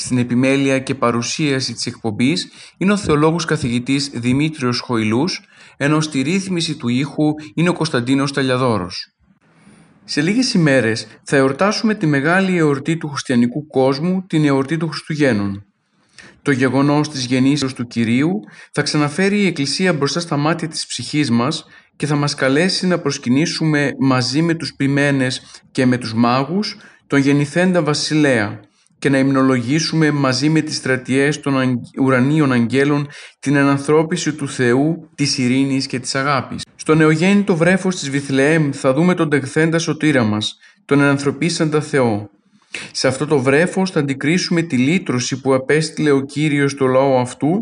Στην επιμέλεια και παρουσίαση της εκπομπής είναι ο θεολόγος καθηγητής Δημήτριος Χοηλούς, ενώ στη ρύθμιση του ήχου είναι ο Κωνσταντίνος Ταλιαδόρος. Σε λίγες ημέρες θα εορτάσουμε τη μεγάλη εορτή του χριστιανικού κόσμου, την εορτή των Χριστουγέννων. Το γεγονός της γεννήσεως του Κυρίου θα ξαναφέρει η Εκκλησία μπροστά στα μάτια της ψυχής μας και θα μας καλέσει να προσκυνήσουμε μαζί με τους ποιμένες και με τους μάγους τον γεννηθέντα βασιλέα και να υμνολογήσουμε μαζί με τις στρατιές των ουρανίων αγγέλων την ανανθρώπιση του Θεού, της ειρήνης και της αγάπης. Στο νεογέννητο βρέφος της Βιθλεέμ θα δούμε τον τεχθέντα σωτήρα μας, τον ενανθρωπίσαντα Θεό. Σε αυτό το βρέφος θα αντικρίσουμε τη λύτρωση που απέστειλε ο Κύριος στο λαό αυτού,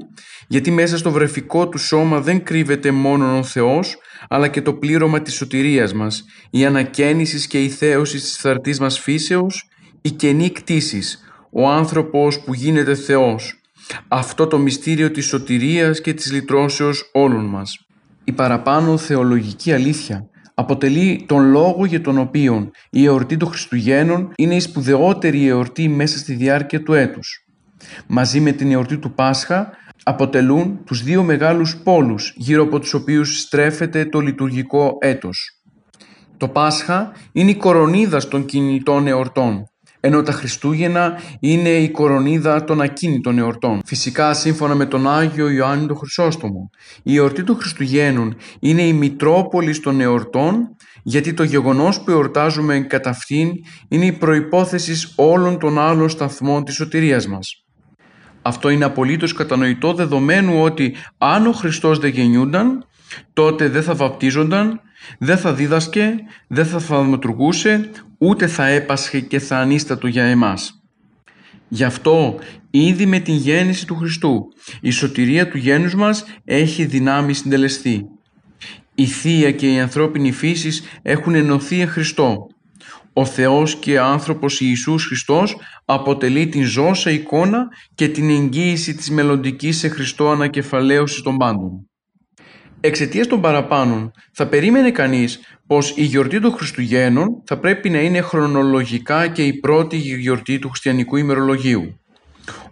γιατί μέσα στο βρεφικό του σώμα δεν κρύβεται μόνο ο Θεός, αλλά και το πλήρωμα της σωτηρίας μας, η ανακαίνιση και η θέωση της φθαρτής μας φύσεως, η καινή κτήσης, ο άνθρωπος που γίνεται Θεός. Αυτό το μυστήριο της σωτηρίας και της λυτρώσεως όλων μας. Η παραπάνω θεολογική αλήθεια αποτελεί τον λόγο για τον οποίο η εορτή των Χριστουγέννων είναι η σπουδαιότερη εορτή μέσα στη διάρκεια του έτους. Μαζί με την εορτή του Πάσχα αποτελούν τους δύο μεγάλους πόλους γύρω από τους οποίους στρέφεται το λειτουργικό έτος. Το Πάσχα είναι η κορονίδα των κινητών εορτών ενώ τα Χριστούγεννα είναι η κορονίδα των ακίνητων εορτών. Φυσικά, σύμφωνα με τον Άγιο Ιωάννη τον Χρυσόστομο, η εορτή των Χριστουγέννων είναι η Μητρόπολη των εορτών, γιατί το γεγονός που εορτάζουμε κατά αυτήν είναι η προϋπόθεση όλων των άλλων σταθμών της σωτηρίας μας. Αυτό είναι απολύτως κατανοητό δεδομένου ότι αν ο Χριστός δεν γεννιούνταν, τότε δεν θα βαπτίζονταν, δεν θα δίδασκε, δεν θα θαυματουργούσε, ούτε θα έπασχε και θα ανίστατο για εμάς. Γι' αυτό ήδη με την γέννηση του Χριστού η σωτηρία του γένους μας έχει δυνάμει συντελεστεί. Η Θεία και η ανθρώπινη φύση έχουν ενωθεί εν Χριστώ. Ο Θεός και ο άνθρωπος Ιησούς Χριστός αποτελεί την ζώσα εικόνα και την εγγύηση της μελλοντικής σε Χριστό ανακεφαλαίωσης των πάντων. Εξαιτίας των παραπάνων, θα περίμενε κανείς πως η γιορτή των Χριστουγέννων θα πρέπει να είναι χρονολογικά και η πρώτη γιορτή του χριστιανικού ημερολογίου.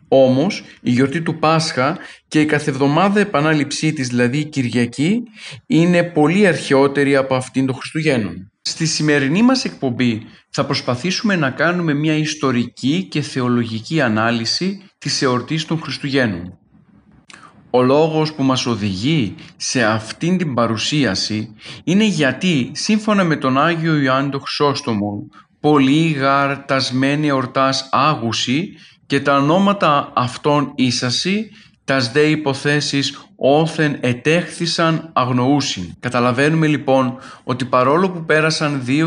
Όμως, η γιορτή του Πάσχα και η καθεβδομάδα επανάληψή της, δηλαδή η Κυριακή, είναι πολύ αρχαιότερη από αυτήν των Χριστουγέννων. Στη σημερινή μας εκπομπή θα προσπαθήσουμε να κάνουμε μια ιστορική και θεολογική ανάλυση της εορτής των Χριστουγέννων. Ο λόγος που μας οδηγεί σε αυτήν την παρουσίαση είναι γιατί σύμφωνα με τον Άγιο Ιωάννη το Χρυσόστομο πολλοί γαρτασμένοι ορτάς άγουσι και τα ονόματα αυτών ίσαση τας δε υποθέσεις όθεν ετέχθησαν αγνοούσιν. Καταλαβαίνουμε λοιπόν ότι παρόλο που πέρασαν 2020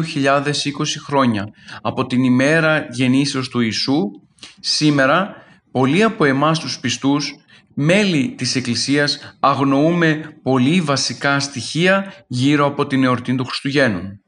χρόνια από την ημέρα γεννήσεως του Ιησού, σήμερα πολλοί από εμάς τους πιστούς μέλη της Εκκλησίας αγνοούμε πολύ βασικά στοιχεία γύρω από την εορτή των Χριστουγέννων.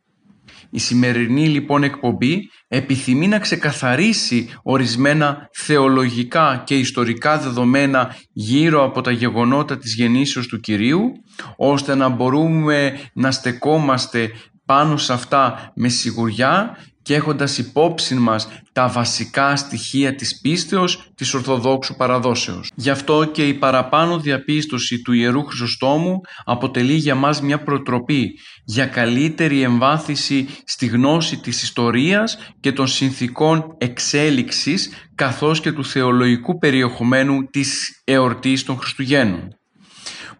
Η σημερινή λοιπόν εκπομπή επιθυμεί να ξεκαθαρίσει ορισμένα θεολογικά και ιστορικά δεδομένα γύρω από τα γεγονότα της γεννήσεως του Κυρίου, ώστε να μπορούμε να στεκόμαστε πάνω σε αυτά με σιγουριά και έχοντας υπόψη μας τα βασικά στοιχεία της πίστεως της Ορθοδόξου παραδόσεως. Γι' αυτό και η παραπάνω διαπίστωση του Ιερού Χρυσοστόμου αποτελεί για μας μια προτροπή για καλύτερη εμβάθυνση στη γνώση της ιστορίας και των συνθήκων εξέλιξης καθώς και του θεολογικού περιεχομένου της εορτής των Χριστουγέννων.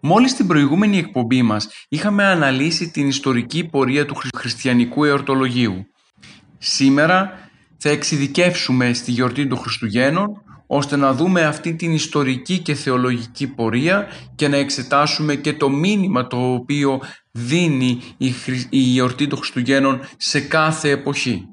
Μόλις στην προηγούμενη εκπομπή μας είχαμε αναλύσει την ιστορική πορεία του χριστιανικού εορτολογίου. Σήμερα θα εξειδικεύσουμε στη γιορτή των Χριστουγέννων ώστε να δούμε αυτή την ιστορική και θεολογική πορεία και να εξετάσουμε και το μήνυμα το οποίο δίνει η γιορτή των Χριστουγέννων σε κάθε εποχή.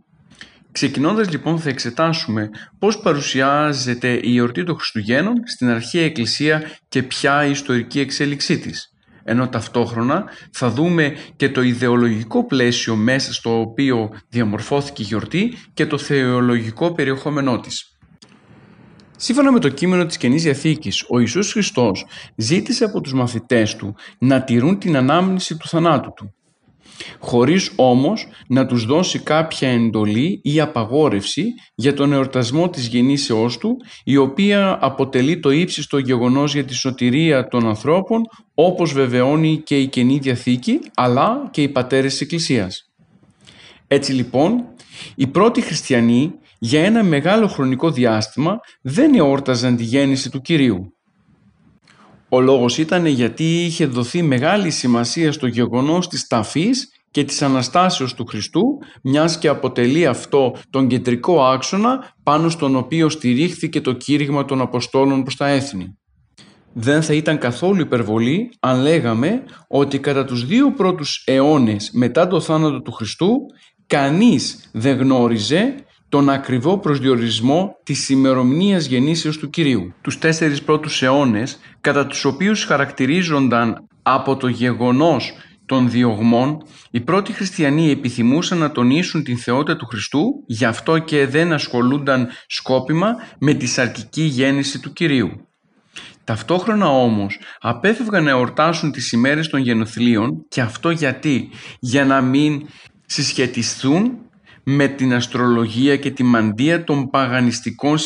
Ξεκινώντας λοιπόν θα εξετάσουμε πώς παρουσιάζεται η εορτή των Χριστουγέννων στην αρχαία Εκκλησία και ποια η ιστορική εξέλιξή της. Ενώ ταυτόχρονα θα δούμε και το ιδεολογικό πλαίσιο μέσα στο οποίο διαμορφώθηκε η γιορτή και το θεολογικό περιεχόμενό της. Σύμφωνα με το κείμενο της Καινής Διαθήκης, ο Ιησούς Χριστός ζήτησε από τους μαθητές του να τηρούν την ανάμνηση του θανάτου του χωρίς όμως να τους δώσει κάποια εντολή ή απαγόρευση για τον εορτασμό της γεννήσεώς του, η οποία αποτελεί το ύψιστο γεγονός για τη σωτηρία των ανθρώπων, όπως βεβαιώνει και η Καινή Διαθήκη, αλλά και οι πατέρες της Εκκλησίας. Έτσι λοιπόν, οι πρώτοι χριστιανοί για ένα μεγάλο χρονικό διάστημα δεν εόρταζαν τη γέννηση του Κυρίου. Ο λόγος ήταν γιατί είχε δοθεί μεγάλη σημασία στο γεγονός της ταφής και της Αναστάσεως του Χριστού, μιας και αποτελεί αυτό τον κεντρικό άξονα πάνω στον οποίο στηρίχθηκε το κήρυγμα των Αποστόλων προς τα έθνη. Δεν θα ήταν καθόλου υπερβολή αν λέγαμε ότι κατά τους δύο πρώτους αιώνες μετά το θάνατο του Χριστού κανείς δεν γνώριζε τον ακριβό προσδιορισμό της ημερομηνίας γεννήσεως του Κυρίου. Τους τέσσερις πρώτους αιώνες, κατά τους οποίους χαρακτηρίζονταν από το γεγονός των διωγμών, οι πρώτοι χριστιανοί επιθυμούσαν να τονίσουν την θεότητα του Χριστού, γι' αυτό και δεν ασχολούνταν σκόπιμα με τη σαρκική γέννηση του Κυρίου. Ταυτόχρονα όμως απέφευγαν να εορτάσουν τις ημέρες των γενοθλίων και αυτό γιατί, για να μην συσχετιστούν με την αστρολογία και τη μαντεία των παγανιστικών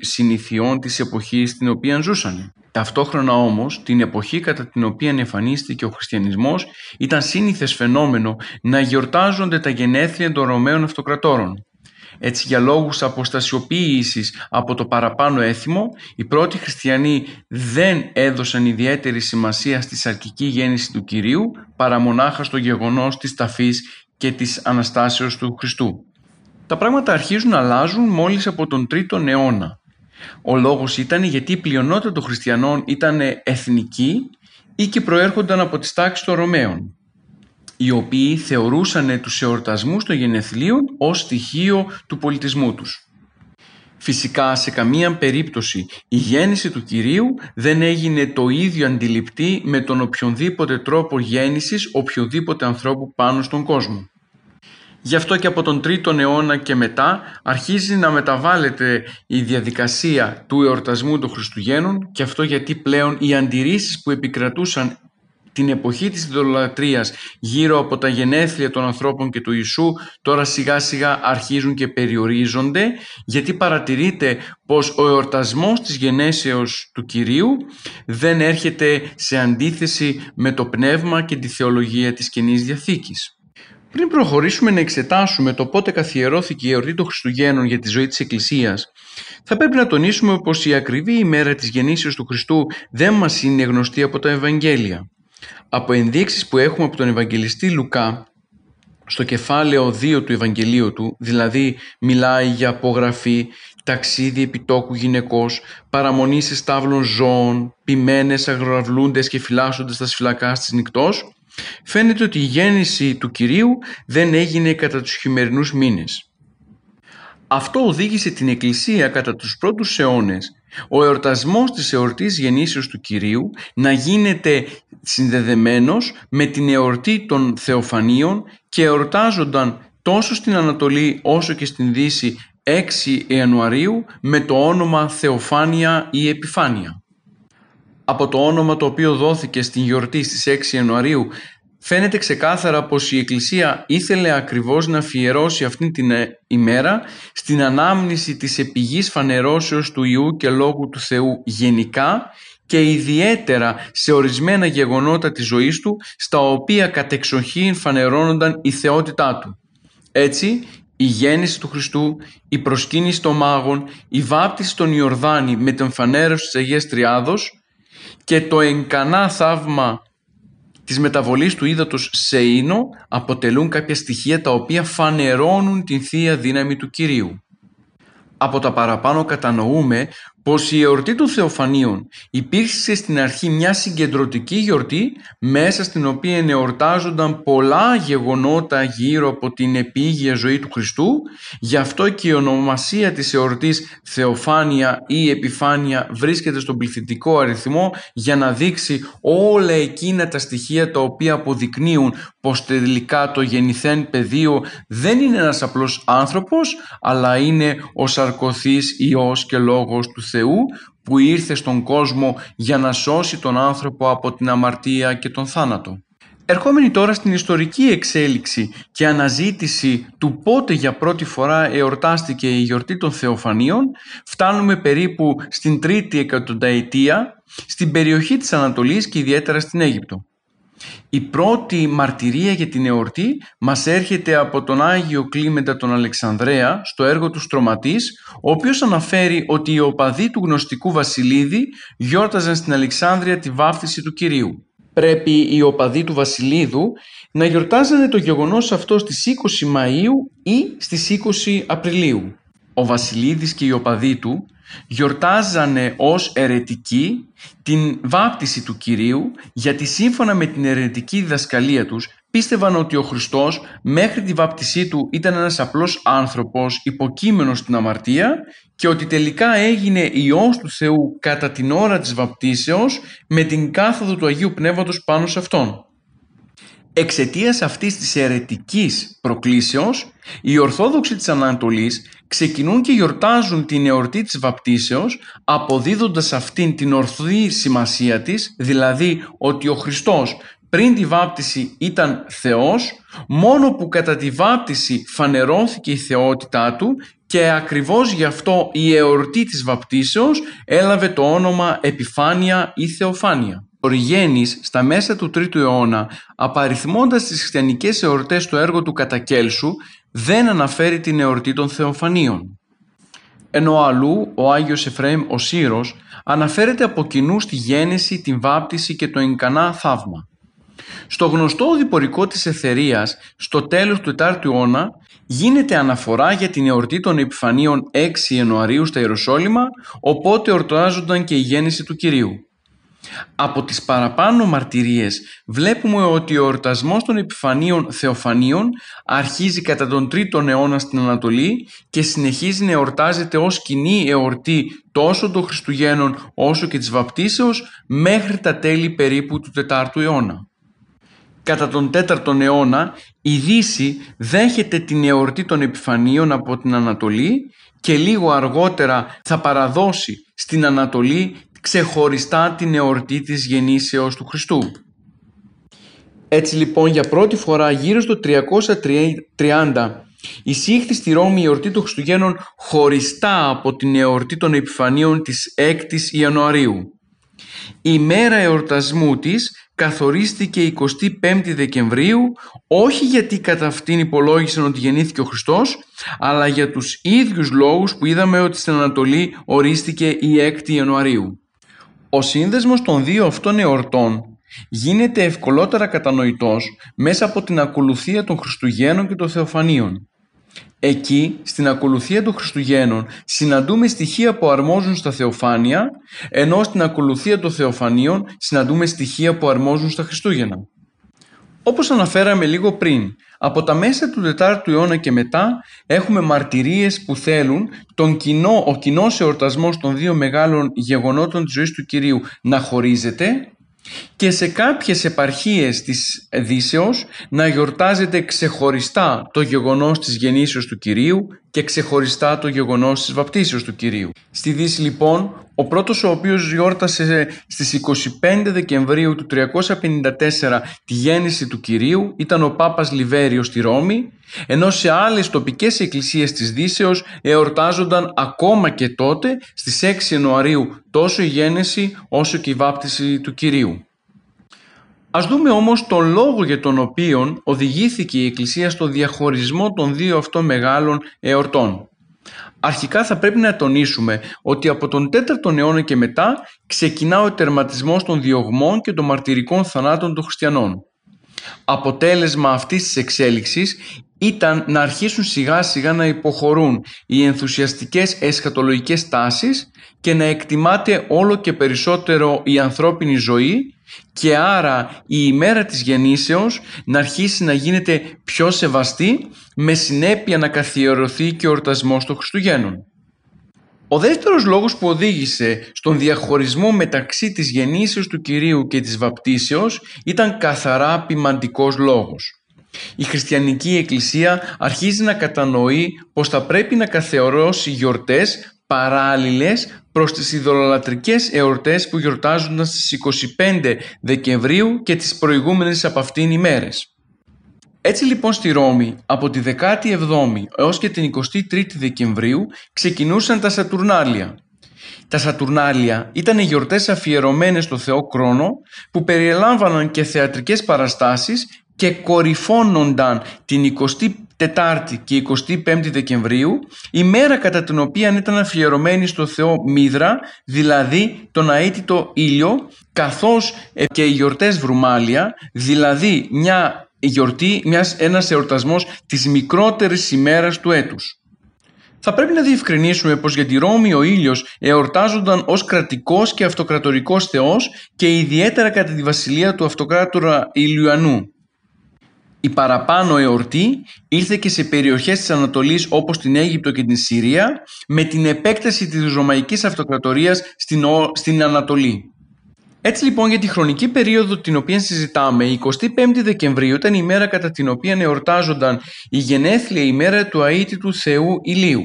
συνηθιών της εποχής στην οποία ζούσαν. Ταυτόχρονα όμως, την εποχή κατά την οποία εμφανίστηκε ο χριστιανισμός ήταν σύνηθες φαινόμενο να γιορτάζονται τα γενέθλια των Ρωμαίων Αυτοκρατόρων. Έτσι για λόγους αποστασιοποίησης από το παραπάνω έθιμο, οι πρώτοι χριστιανοί δεν έδωσαν ιδιαίτερη σημασία στη σαρκική γέννηση του Κυρίου παρά μονάχα στο γεγονός της ταφής και της Αναστάσεως του Χριστού. Τα πράγματα αρχίζουν να αλλάζουν μόλις από τον 3ο αιώνα. Ο λόγος ήταν γιατί η πλειονότητα των χριστιανών ήταν εθνικοί ή και προέρχονταν από τις τάξεις των Ρωμαίων, οι οποίοι θεωρούσαν τους εορτασμούς των γενεθλίων ως στοιχείο του πολιτισμού τους. Φυσικά σε καμία περίπτωση η γέννηση του Κυρίου δεν έγινε το ίδιο αντιληπτή με τον οποιονδήποτε τρόπο γέννησης οποιοδήποτε ανθρώπου πάνω στον κόσμο. Γι' αυτό και από τον 3ο αιώνα και μετά αρχίζει να μεταβάλλεται η διαδικασία του εορτασμού των Χριστουγέννων και αυτό γιατί πλέον οι αντιρρήσεις που επικρατούσαν την εποχή της ιδωλολατρίας γύρω από τα γενέθλια των ανθρώπων και του Ιησού τώρα σιγά σιγά αρχίζουν και περιορίζονται γιατί παρατηρείται πως ο εορτασμός της γενέσεως του Κυρίου δεν έρχεται σε αντίθεση με το πνεύμα και τη θεολογία της Καινής Διαθήκης. Πριν προχωρήσουμε να εξετάσουμε το πότε καθιερώθηκε η εορτή των Χριστουγέννων για τη ζωή της Εκκλησίας, θα πρέπει να τονίσουμε πως η ακριβή ημέρα της γεννήσεως του Χριστού δεν μας είναι γνωστή από τα Ευαγγέλια. Από ενδείξεις που έχουμε από τον Ευαγγελιστή Λουκά, στο κεφάλαιο 2 του Ευαγγελίου του, δηλαδή μιλάει για απογραφή, ταξίδι επιτόκου γυναικός, παραμονή σε στάβλων ζώων, ποιμένες αγροαυλούντες και φυλάσσοντες στα σφυλακά της νυχτός, Φαίνεται ότι η γέννηση του Κυρίου δεν έγινε κατά τους χειμερινούς μήνες. Αυτό οδήγησε την Εκκλησία κατά τους πρώτους αιώνες ο εορτασμός της εορτής γεννήσεως του Κυρίου να γίνεται συνδεδεμένος με την εορτή των Θεοφανίων και εορτάζονταν τόσο στην Ανατολή όσο και στην Δύση 6 Ιανουαρίου με το όνομα Θεοφάνεια ή Επιφάνεια από το όνομα το οποίο δόθηκε στην γιορτή στις 6 Ιανουαρίου φαίνεται ξεκάθαρα πως η Εκκλησία ήθελε ακριβώς να αφιερώσει αυτήν την ε, ημέρα στην ανάμνηση της επιγής φανερώσεως του Ιού και Λόγου του Θεού γενικά και ιδιαίτερα σε ορισμένα γεγονότα της ζωής του στα οποία κατεξοχήν φανερώνονταν η θεότητά του. Έτσι η γέννηση του Χριστού, η προσκύνηση των μάγων, η βάπτιση στον Ιορδάνη με τον φανέρωση της Αγίας Τριάδος και το εγκανά θαύμα της μεταβολής του ύδατος σε ίνο αποτελούν κάποια στοιχεία τα οποία φανερώνουν την Θεία Δύναμη του Κυρίου. Από τα παραπάνω κατανοούμε πως η εορτή των Θεοφανίων υπήρξε στην αρχή μια συγκεντρωτική γιορτή μέσα στην οποία εορτάζονταν πολλά γεγονότα γύρω από την επίγεια ζωή του Χριστού. Γι' αυτό και η ονομασία της εορτής Θεοφάνεια ή Επιφάνεια βρίσκεται στον πληθυντικό αριθμό για να δείξει όλα εκείνα τα στοιχεία τα οποία αποδεικνύουν πως τελικά το γεννηθέν πεδίο δεν είναι ένας απλός άνθρωπος αλλά είναι ο σαρκωθής Υιός και Λόγος του Θεού που ήρθε στον κόσμο για να σώσει τον άνθρωπο από την αμαρτία και τον θάνατο. Ερχόμενοι τώρα στην ιστορική εξέλιξη και αναζήτηση του πότε για πρώτη φορά εορτάστηκε η γιορτή των Θεοφανίων, φτάνουμε περίπου στην τρίτη εκατονταετία στην περιοχή της Ανατολής και ιδιαίτερα στην Αίγυπτο. Η πρώτη μαρτυρία για την εορτή μας έρχεται από τον Άγιο Κλίμεντα τον Αλεξανδρέα στο έργο του Στρωματής, ο οποίος αναφέρει ότι οι οπαδοί του γνωστικού Βασιλίδη γιόρταζαν στην Αλεξάνδρεια τη βάφτιση του Κυρίου. Πρέπει οι οπαδοί του Βασιλίδου να γιορτάζανε το γεγονός αυτό στις 20 Μαΐου ή στις 20 Απριλίου. Ο Βασιλίδης και οι οπαδοί του γιορτάζανε ως ερετικοί την βάπτιση του Κυρίου γιατί σύμφωνα με την ερετική διδασκαλία τους πίστευαν ότι ο Χριστός μέχρι τη βάπτισή του ήταν ένας απλός άνθρωπος υποκείμενος στην αμαρτία και ότι τελικά έγινε Υιός του Θεού κατά την ώρα της βαπτίσεως με την κάθοδο του Αγίου Πνεύματος πάνω σε Αυτόν. Εξαιτίας αυτής της αιρετικής προκλήσεως, οι Ορθόδοξοι της Ανατολής ξεκινούν και γιορτάζουν την εορτή της βαπτίσεως αποδίδοντας αυτήν την ορθή σημασία της, δηλαδή ότι ο Χριστός πριν τη βάπτιση ήταν Θεός, μόνο που κατά τη βάπτιση φανερώθηκε η θεότητά Του και ακριβώς γι' αυτό η εορτή της βαπτίσεως έλαβε το όνομα Επιφάνεια ή Θεοφάνεια. Ο Ριγένης στα μέσα του 3ου αιώνα, απαριθμώντας τις χριστιανικές εορτές στο έργο του Κατακέλσου, δεν αναφέρει την εορτή των Θεοφανίων. Ενώ αλλού ο Άγιος Εφραίμ ο Σύρος αναφέρεται από κοινού στη γέννηση, την βάπτιση και το εγκανά θαύμα. Στο γνωστό διπορικό της Εθερίας, στο τέλος του 4ου αιώνα, γίνεται αναφορά για την εορτή των Επιφανίων 6 Ιανουαρίου στα Ιεροσόλυμα, οπότε ορτάζονταν και η γέννηση του Κυρίου. Από τις παραπάνω μαρτυρίες βλέπουμε ότι ο εορτασμός των επιφανίων θεοφανίων αρχίζει κατά τον 3ο αιώνα στην Ανατολή και συνεχίζει να εορτάζεται ως κοινή εορτή τόσο των Χριστουγέννων όσο και της Βαπτίσεως μέχρι τα τέλη περίπου του 4ου αιώνα. Κατά τον 4ο αιώνα η Δύση δέχεται την εορτή των επιφανίων από την Ανατολή και λίγο αργότερα θα παραδώσει στην Ανατολή ξεχωριστά την εορτή της γεννήσεως του Χριστού. Έτσι λοιπόν για πρώτη φορά γύρω στο 330 εισήχθη στη Ρώμη η εορτή των Χριστουγέννων χωριστά από την εορτή των επιφανείων της 6ης Ιανουαρίου. Η μέρα εορτασμού της καθορίστηκε 25η Δεκεμβρίου όχι γιατί κατά αυτήν υπολόγισαν ότι γεννήθηκε ο Χριστός αλλά για τους ίδιους λόγους που είδαμε ότι στην Ανατολή ορίστηκε η 6η Ιανουαρίου. Ο σύνδεσμος των δύο αυτών εορτών γίνεται ευκολότερα κατανοητός μέσα από την ακολουθία των Χριστουγέννων και των Θεοφανίων. Εκεί, στην ακολουθία των Χριστουγέννων, συναντούμε στοιχεία που αρμόζουν στα Θεοφάνεια, ενώ στην ακολουθία των Θεοφανίων συναντούμε στοιχεία που αρμόζουν στα Χριστούγεννα. Όπως αναφέραμε λίγο πριν, από τα μέσα του 4ου αιώνα και μετά έχουμε μαρτυρίες που θέλουν τον κοινό, ο κοινός εορτασμός των δύο μεγάλων γεγονότων της ζωής του Κυρίου να χωρίζεται και σε κάποιες επαρχίες της Δύσεως να γιορτάζεται ξεχωριστά το γεγονός της γεννήσεως του Κυρίου και ξεχωριστά το γεγονός της βαπτίσεως του Κυρίου. Στη Δύση λοιπόν, ο πρώτος ο οποίος γιόρτασε στις 25 Δεκεμβρίου του 354 τη γέννηση του Κυρίου ήταν ο Πάπας Λιβέριος στη Ρώμη, ενώ σε άλλες τοπικές εκκλησίες της Δύσεως εορτάζονταν ακόμα και τότε στις 6 Ιανουαρίου τόσο η γέννηση όσο και η βάπτιση του Κυρίου. Ας δούμε όμως τον λόγο για τον οποίο οδηγήθηκε η Εκκλησία στο διαχωρισμό των δύο αυτών μεγάλων εορτών. Αρχικά θα πρέπει να τονίσουμε ότι από τον 4ο αιώνα και μετά ξεκινά ο τερματισμός των διωγμών και των μαρτυρικών θανάτων των χριστιανών. Αποτέλεσμα αυτής της εξέλιξης ήταν να αρχίσουν σιγά σιγά να υποχωρούν οι ενθουσιαστικές εσχατολογικές τάσεις και να εκτιμάται όλο και περισσότερο η ανθρώπινη ζωή και άρα η ημέρα της γεννήσεως να αρχίσει να γίνεται πιο σεβαστή με συνέπεια να καθιερωθεί και ο ορτασμός των Χριστουγέννων. Ο δεύτερος λόγος που οδήγησε στον διαχωρισμό μεταξύ της γεννήσεως του Κυρίου και της βαπτίσεως ήταν καθαρά ποιμαντικός λόγος. Η χριστιανική εκκλησία αρχίζει να κατανοεί πως θα πρέπει να καθεωρώσει γιορτές παράλληλες προς τις ειδωλολατρικές εορτές που γιορτάζονταν στις 25 Δεκεμβρίου και τις προηγούμενες από αυτήν ημέρες. Έτσι λοιπόν στη Ρώμη από τη 17η έως και την 23η Δεκεμβρίου ξεκινούσαν τα Σατουρνάλια. Τα Σατουρνάλια ήταν γιορτές αφιερωμένες στο Θεό Κρόνο που περιελάμβαναν και θεατρικές παραστάσεις και κορυφώνονταν την 24η και 25η Δεκεμβρίου, η μέρα κατά την οποία ήταν αφιερωμένη στο Θεό Μίδρα, δηλαδή τον αίτητο ήλιο, καθώς και οι γιορτές Βρουμάλια, δηλαδή μια γιορτή, μιας, ένας εορτασμός της μικρότερης ημέρας του έτους. Θα πρέπει να διευκρινίσουμε πως για τη Ρώμη ο ήλιος εορτάζονταν ως κρατικός και αυτοκρατορικός θεός και ιδιαίτερα κατά τη βασιλεία του αυτοκράτορα Ηλιουανού. Η παραπάνω εορτή ήρθε και σε περιοχές της Ανατολής όπως την Αίγυπτο και την Συρία με την επέκταση της Ρωμαϊκής Αυτοκρατορίας στην, στην Ανατολή. Έτσι λοιπόν για τη χρονική περίοδο την οποία συζητάμε, η 25η Δεκεμβρίου ήταν η μέρα κατά την οποία εορτάζονταν η γενέθλια ημέρα του αίτητου Θεού Ηλίου.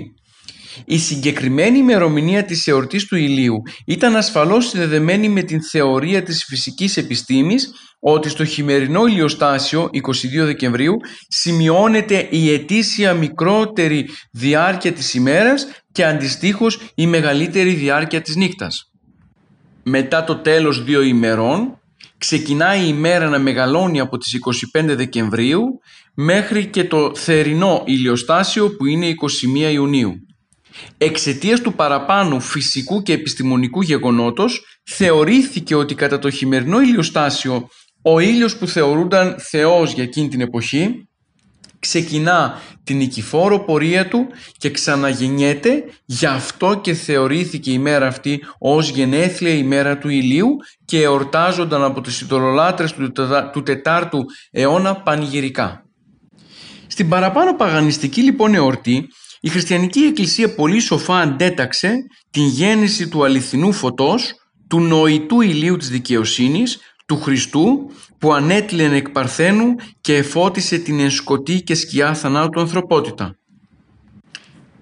Η συγκεκριμένη ημερομηνία της εορτής του ηλίου ήταν ασφαλώς συνδεδεμένη με την θεωρία της φυσικής επιστήμης ότι στο χειμερινό ηλιοστάσιο 22 Δεκεμβρίου σημειώνεται η ετήσια μικρότερη διάρκεια της ημέρας και αντιστοίχως η μεγαλύτερη διάρκεια της νύχτας. Μετά το τέλος δύο ημερών ξεκινάει η ημέρα να μεγαλώνει από τις 25 Δεκεμβρίου μέχρι και το θερινό ηλιοστάσιο που είναι 21 Ιουνίου. Εξαιτίας του παραπάνω φυσικού και επιστημονικού γεγονότος θεωρήθηκε ότι κατά το χειμερινό ηλιοστάσιο ο ήλιος που θεωρούνταν θεός για εκείνη την εποχή ξεκινά την νικηφόρο πορεία του και ξαναγεννιέται, γι' αυτό και θεωρήθηκε η μέρα αυτή ως γενέθλια ημέρα του ηλίου και εορτάζονταν από τις ιδωλολάτρες του τετάρτου αιώνα πανηγυρικά. Στην παραπάνω παγανιστική λοιπόν εορτή η χριστιανική εκκλησία πολύ σοφά αντέταξε την γέννηση του αληθινού φωτός, του νοητού ηλίου της δικαιοσύνης, του Χριστού που ανέτειλεν εκ Παρθένου και εφώτισε την ενσκοτή και σκιά θανάτου ανθρωπότητα.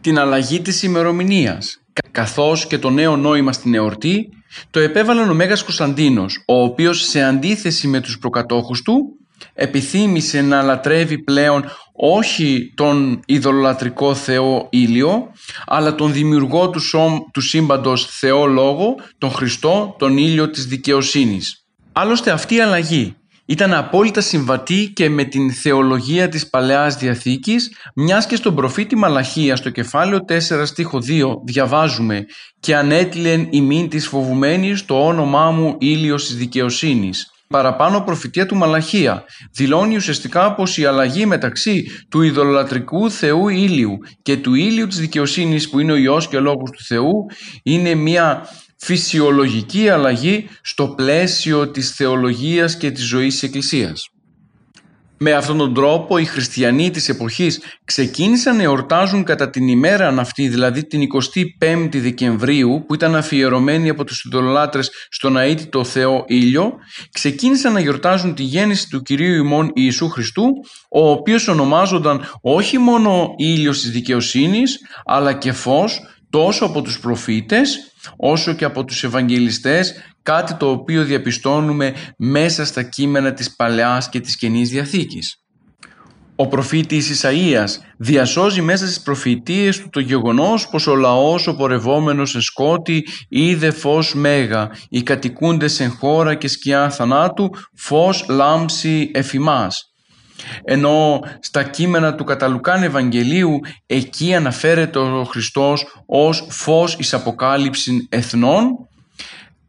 Την αλλαγή της ημερομηνίας, καθώς και το νέο νόημα στην εορτή, το επέβαλαν ο Μέγας Κωνσταντίνος, ο οποίος σε αντίθεση με τους προκατόχους του, επιθύμησε να λατρεύει πλέον όχι τον ειδωλολατρικό Θεό Ήλιο, αλλά τον δημιουργό του, σώμ, του σύμπαντος Θεό Λόγο, τον Χριστό, τον Ήλιο της δικαιοσύνης. Άλλωστε αυτή η αλλαγή ήταν απόλυτα συμβατή και με την θεολογία της Παλαιάς Διαθήκης, μιας και στον προφήτη Μαλαχία στο κεφάλαιο 4 στίχο 2 διαβάζουμε «Και ανέτειλεν ημίν της φοβουμένης το όνομά μου ήλιος της δικαιοσύνης» παραπάνω προφητεία του Μαλαχία. Δηλώνει ουσιαστικά πως η αλλαγή μεταξύ του ειδωλατρικού Θεού ήλιου και του ήλιου της δικαιοσύνης που είναι ο Υιός και ο Λόγος του Θεού είναι μια φυσιολογική αλλαγή στο πλαίσιο της θεολογίας και της ζωής της Εκκλησίας. Με αυτόν τον τρόπο οι χριστιανοί της εποχής ξεκίνησαν να εορτάζουν κατά την ημέρα αυτή, δηλαδή την 25η Δεκεμβρίου που ήταν αφιερωμένη από τους ειδωλολάτρες στον αίτητο Θεό Ήλιο, ξεκίνησαν να γιορτάζουν τη γέννηση του Κυρίου ημών Ιησού Χριστού, ο οποίος ονομάζονταν όχι μόνο ήλιος της δικαιοσύνης, αλλά και φως τόσο από τους προφήτες όσο και από τους Ευαγγελιστές, κάτι το οποίο διαπιστώνουμε μέσα στα κείμενα της Παλαιάς και της Καινής Διαθήκης. Ο προφήτης Ισαΐας διασώζει μέσα στις προφητείες του το γεγονός πως ο λαός ο πορευόμενος σε σκότη είδε φως μέγα, οι κατοικούντες εν χώρα και σκιά θανάτου φως λάμψη εφημάς. Ενώ στα κείμενα του Καταλουκάν Ευαγγελίου εκεί αναφέρεται ο Χριστός ως φως εις αποκάλυψη εθνών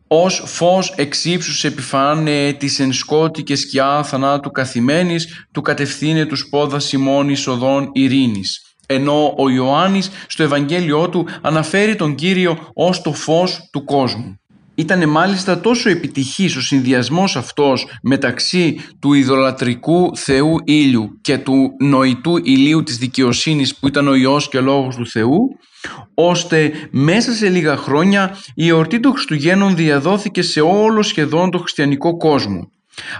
ως φως εξύψους επιφάνε της εν σκότη και σκιά θανάτου καθημένης, του κατευθύνε τους πόδα Σιμών οδών ειρήνης. Ενώ ο Ιωάννης στο Ευαγγέλιό του αναφέρει τον Κύριο ως το φως του κόσμου. Ήταν μάλιστα τόσο επιτυχής ο συνδυασμός αυτός μεταξύ του ειδωλατρικού Θεού ήλιου και του νοητού ηλίου της δικαιοσύνης που ήταν ο Υιός και ο Λόγος του Θεού ώστε μέσα σε λίγα χρόνια η εορτή των Χριστουγέννων διαδόθηκε σε όλο σχεδόν το χριστιανικό κόσμο.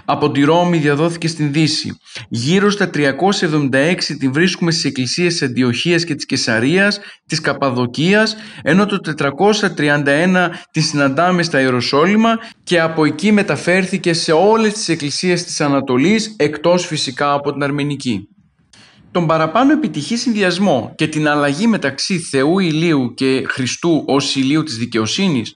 Από τη Ρώμη διαδόθηκε στην Δύση. Γύρω στα 376 την βρίσκουμε στις εκκλησίες της Αντιοχίας και της Κεσαρίας, της Καπαδοκίας, ενώ το 431 την συναντάμε στα Ιεροσόλυμα και από εκεί μεταφέρθηκε σε όλες τις εκκλησίες της Ανατολής, εκτός φυσικά από την Αρμενική. Τον παραπάνω επιτυχή συνδυασμό και την αλλαγή μεταξύ Θεού Ηλίου και Χριστού ως Ηλίου της δικαιοσύνης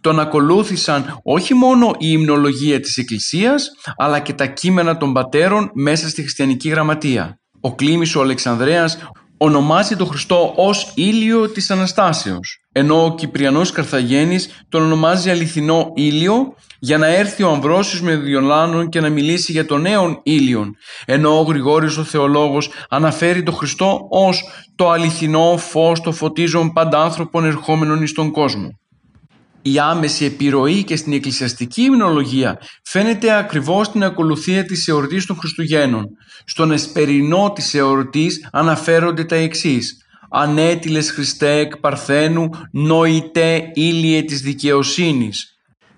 τον ακολούθησαν όχι μόνο η υμνολογία της Εκκλησίας, αλλά και τα κείμενα των πατέρων μέσα στη χριστιανική γραμματεία. Ο Κλήμης ο Αλεξανδρέας ονομάζει τον Χριστό ως ήλιο της Αναστάσεως, ενώ ο Κυπριανός Καρθαγένης τον ονομάζει αληθινό ήλιο για να έρθει ο Αμβρόσιος με Διολάνων και να μιλήσει για τον νέον ήλιον, ενώ ο Γρηγόριος ο Θεολόγος αναφέρει τον Χριστό ως το αληθινό φως το φωτίζον παντάνθρωπων ερχόμενων εις τον κόσμο η άμεση επιρροή και στην εκκλησιαστική υμνολογία φαίνεται ακριβώς στην ακολουθία της εορτής των Χριστουγέννων. Στον εσπερινό της εορτής αναφέρονται τα εξής «Ανέτιλες Χριστέ εκ Παρθένου, νοητέ ήλιε της δικαιοσύνης».